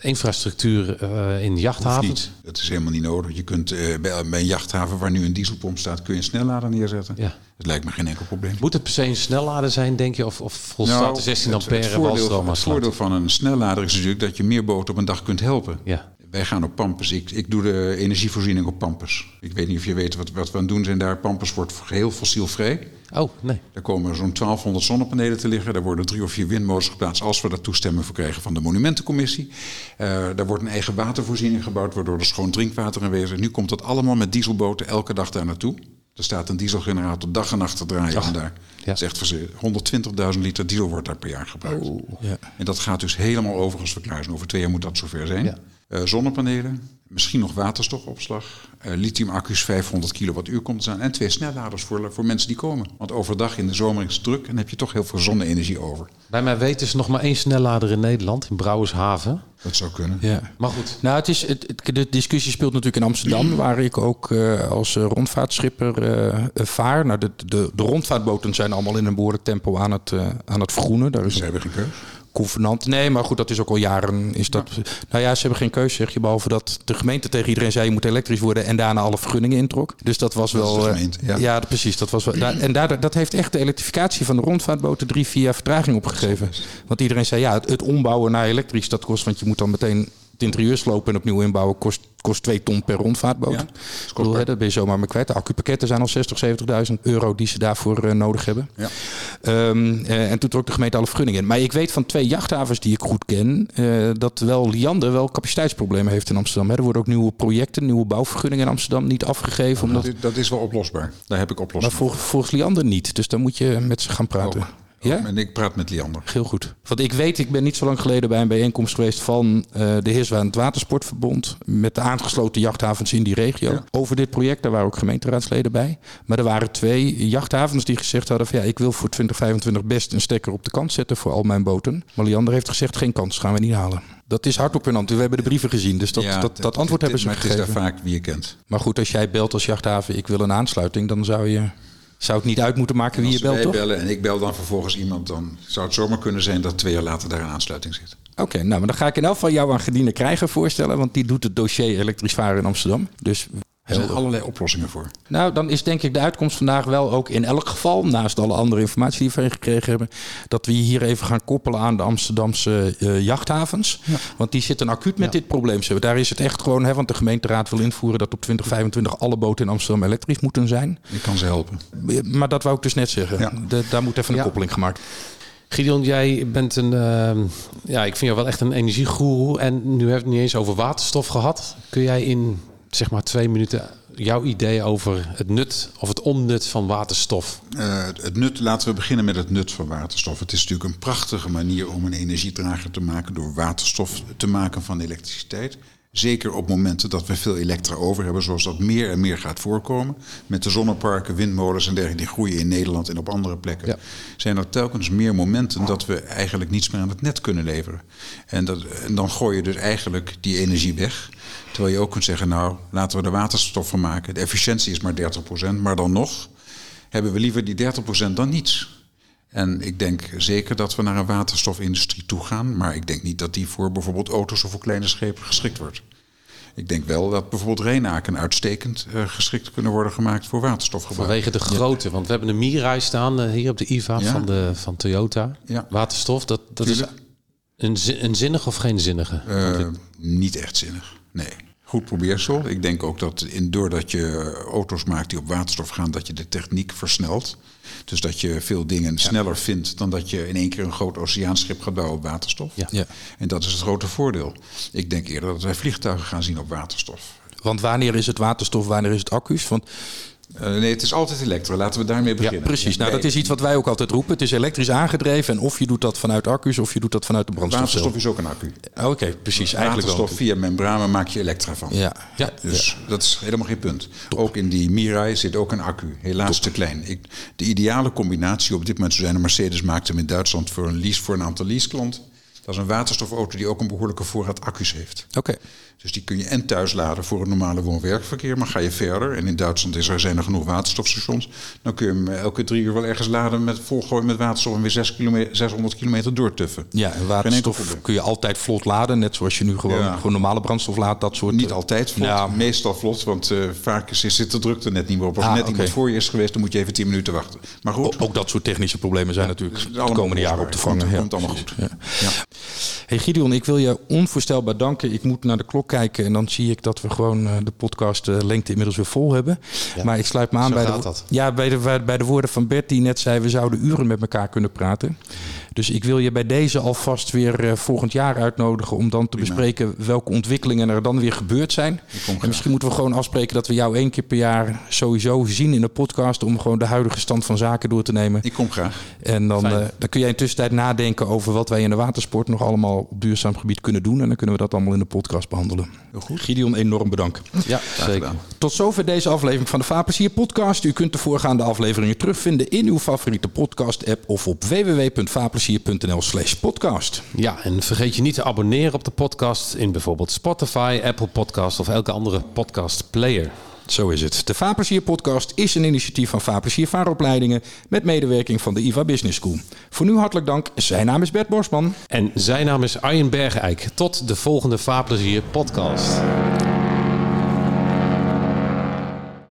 eh, infrastructuur eh, in jachthavens? Dat is helemaal niet nodig. Je kunt bij, bij een jachthaven waar nu een dieselpomp staat, kun je een snellader neerzetten. Ja. Dat lijkt me geen enkel probleem. Moet het per se een snellader zijn, denk je? Of, of volstaat Nou, de 16 het- ampère het voordeel, het voordeel van een snellader is natuurlijk dat je meer boten op een dag kunt helpen. Ja. Wij gaan op Pampus. Ik, ik doe de energievoorziening op Pampus. Ik weet niet of je weet wat, wat we aan het doen zijn daar. Pampus wordt geheel fossielvrij. Oh, nee. Daar komen zo'n 1200 zonnepanelen te liggen. Daar worden drie of vier windmolens geplaatst als we daar toestemming voor krijgen van de monumentencommissie. Eh, daar wordt een eigen watervoorziening gebouwd waardoor er schoon drinkwater aanwezig is. Nu komt dat allemaal met dieselboten elke dag daar naartoe. Er staat een dieselgenerator dag en nacht te draaien van daar. Dat is echt verschrikkelijk. 120.000 liter diesel wordt daar per jaar gebruikt. Ja. En dat gaat dus helemaal over als. Over twee jaar moet dat zover zijn. Ja. Eh, zonnepanelen, misschien nog waterstofopslag, eh lithiumaccu's 500 kilowattuur komt er aan en twee snelladers voor, voor mensen die komen. Want overdag in de zomer is het druk en heb je toch heel veel zonne-energie over. Bij mij weten is er nog maar één snellader in Nederland, in Brouwershaven. Dat zou kunnen. Ja. Maar goed. Nou, het is, het, het- de discussie speelt natuurlijk in Amsterdam, waar ik ook eh, als rondvaartschipper vaar. Nou, de, de, de rondvaartboten zijn allemaal in een behoorlijk tempo aan het, aan het vergroenen. Daar is Ze hebben geen keus. Convenant. Nee, maar goed, dat is ook al jaren. Is dat, Nou ja, ze hebben geen keuze, zeg je. Behalve dat de gemeente tegen iedereen zei: je moet elektrisch worden. En daarna alle vergunningen introk. Dus dat was Dat is wel. de eh, gemeente, ja. ja, precies. Dat was wel, daar- en daar, dat heeft echt de elektrificatie van de rondvaartboten drie, vier jaar vertraging opgegeven. Want iedereen zei: ja, het, het ombouwen naar elektrisch, dat kost. Want je moet dan meteen het interieur slopen en opnieuw inbouwen kost, kost 2 ton per rondvaartboot. Ja, bedoel, hè, dat ben je zomaar mee kwijt. De accupakketten zijn al 60, 70.000 euro die ze daarvoor eh, nodig hebben. Ja. Ehm, eh, en toen trok de gemeente alle vergunningen in. Maar ik weet van twee jachthavens die ik goed ken... eh, dat wel Liander wel capaciteitsproblemen heeft in Amsterdam. Hè. Er worden ook nieuwe projecten, nieuwe bouwvergunningen in Amsterdam niet afgegeven. Omdat, Dat, is- dat wel oplosbaar. Daar heb ik maar oplossing vol- volgens Liander niet. Dus daar moet je met ze gaan praten. Ja? En ik praat met Liander. Heel goed. Want ik weet, ik ben niet zo lang geleden bij een bijeenkomst geweest van eh, de Heerswaard Watersportverbond. Met de aangesloten jachthavens in die regio. Ja. Over dit project, daar waren ook gemeenteraadsleden bij. Maar er waren twee jachthavens die gezegd hadden van ja, ik wil voor 2025 best een stekker op de kant zetten voor al mijn boten. Maar Liander heeft gezegd geen kans, gaan we niet halen. Dat is hardop in hand. We hebben de brieven gezien, dus dat, Ja, dat, dat antwoord hebben ze Maar het is gegeven. daar vaak wie je kent. Maar goed, als jij belt als jachthaven, ik wil een aansluiting, dan zou je zou het niet uit moeten maken wie je belt, toch? bellen en ik bel dan vervolgens iemand, dan zou het zomaar kunnen zijn dat twee jaar later daar een aansluiting zit. Oké, nou, maar dan ga ik in elk geval jou aan Gediende krijgen voorstellen, want die doet het dossier elektrisch varen in Amsterdam. Dus Er zijn allerlei oplossingen voor. nou, dan is denk ik de uitkomst vandaag wel ook in elk geval, naast alle andere informatie die we gekregen hebben, dat we hier even gaan koppelen aan de Amsterdamse eh, jachthavens. Want die zitten acuut met dit probleem. Zo, Daar is het echt gewoon, hè, want de gemeenteraad wil invoeren dat op 2025 alle boten in Amsterdam elektrisch moeten zijn. Ik kan ze helpen. Maar dat wou ik dus net zeggen. Ja. De- daar moet even een Ja. koppeling gemaakt. Gideon, jij bent een, ehm, ja, ik vind jou wel echt een energiegoeroe. En nu hebben we het niet eens over waterstof gehad. Kun jij in zeg maar twee minuten jouw idee over het nut of het onnut van waterstof? Eh, het nut, laten we beginnen met het nut van waterstof. Het is natuurlijk een prachtige manier om een energiedrager te maken door waterstof te maken van elektriciteit. Zeker op momenten dat we veel elektra over hebben, zoals dat meer en meer gaat voorkomen. Met de zonneparken, windmolens en dergelijke die groeien in Nederland en op andere plekken. Ja. Zijn er telkens meer momenten dat we eigenlijk niets meer aan het net kunnen leveren. En, dat, en dan gooi je dus eigenlijk die energie weg. Terwijl je ook kunt zeggen, nou laten we er waterstof van maken. De efficiëntie is maar 30%, maar dan nog hebben we liever die 30% dan niets. En ik denk zeker dat we naar een waterstofindustrie toe gaan. Maar ik denk niet dat die voor bijvoorbeeld auto's of voor kleine schepen geschikt wordt. Ik denk wel dat bijvoorbeeld Reenaken uitstekend eh, geschikt kunnen worden gemaakt voor waterstofgebruik. Vanwege de grootte. Want we hebben een Mirai staan eh, hier op de IVA Ja. van, de, van Toyota. Ja. Waterstof, dat, dat is een, een zinnige of geen zinnige? Eh, niet echt zinnig. Nee. Goed probeersel. Ik denk ook dat in, doordat je auto's maakt die op waterstof gaan, dat je de techniek versnelt. Dus dat je veel dingen sneller vindt dan dat je in één keer een groot oceaanschip gaat bouwen op waterstof. Ja. Ja. En dat is het grote voordeel. Ik denk eerder dat wij vliegtuigen gaan zien op waterstof. Want wanneer is het waterstof, wanneer is het accu's? Want Eh, nee, het is altijd elektra. Laten we daarmee Ja, beginnen. precies. Nou, dat is iets wat wij ook altijd roepen. Het is elektrisch aangedreven. En of je doet dat vanuit accu's of je doet dat vanuit de brandstof Waterstof is ook een accu. zelf. Oké, precies. Eigenlijk wel. Waterstof via membranen maak je elektra van. Ja. Ja. Dus dat is helemaal geen punt. Ook in die Mirai zit ook een accu. Helaas te klein. Ik, de ideale combinatie op dit moment zou zijn... een Mercedes maakt hem in Duitsland voor een lease voor een aantal leaseklanten. Dat is een waterstofauto die ook een behoorlijke voorraad accu's heeft. Oké. Dus die kun je en thuis laden voor het normale woon-werkverkeer. Maar ga je verder, en in Duitsland is er, zijn er genoeg waterstofstations... dan kun je hem elke drie uur wel ergens laden met volgooien met waterstof... en weer zes kilometer, 600 kilometer doortuffen. Ja, en waterstof kun je altijd vlot laden. Net zoals je nu gewoon, Ja. gewoon normale brandstof laat. Dat soort. Niet altijd vlot, Ja. meestal vlot, want eh, vaak is- zit de drukte net niet meer op. Als Ah, net oké. iemand voor je is geweest, dan moet je even 10 minuten wachten. Maar goed, O- Ook dat soort technische problemen zijn natuurlijk de komende jaren op te vangen. Komt- komt allemaal goed. Ja. Hey Gideon, ik wil je onvoorstelbaar danken. Ik moet naar de klok kijken en dan zie ik dat we gewoon eh, de podcast eh, lengte inmiddels weer vol hebben. Maar ik sluit me aan bij de. Ja, bij, de, bij de woorden van Bert die net zei, we zouden uren met elkaar kunnen praten. Dus ik wil je bij deze alvast weer eh, volgend jaar uitnodigen om dan te bespreken welke ontwikkelingen er dan weer gebeurd zijn. En misschien moeten we gewoon afspreken dat we jou één keer per jaar sowieso zien in de podcast om gewoon de huidige stand van zaken door te nemen. ik kom graag. En dan, dan kun jij in tussentijd nadenken over wat wij in de watersport nog allemaal op duurzaam gebied kunnen doen. En dan kunnen we dat allemaal in de podcast behandelen. Heel goed. Gideon, enorm bedankt. Ja, zeker. gedaan. Tot zover deze aflevering van de Vaarplezier podcast. U kunt de voorgaande afleveringen terugvinden in uw favoriete podcast app of op www.vaarplezier.nl slash podcast. Ja, en vergeet je niet te abonneren op de podcast in bijvoorbeeld Spotify, Apple Podcast of elke andere podcast player. Zo is het. De Vaarplezier podcast is een initiatief van Vaarplezier Vaaropleidingen met medewerking van de IVA Business School. Voor nu hartelijk dank. Zijn naam is Bert Borsman. En zijn naam is Arjen Bergeijk. Tot de volgende Vaarplezier podcast.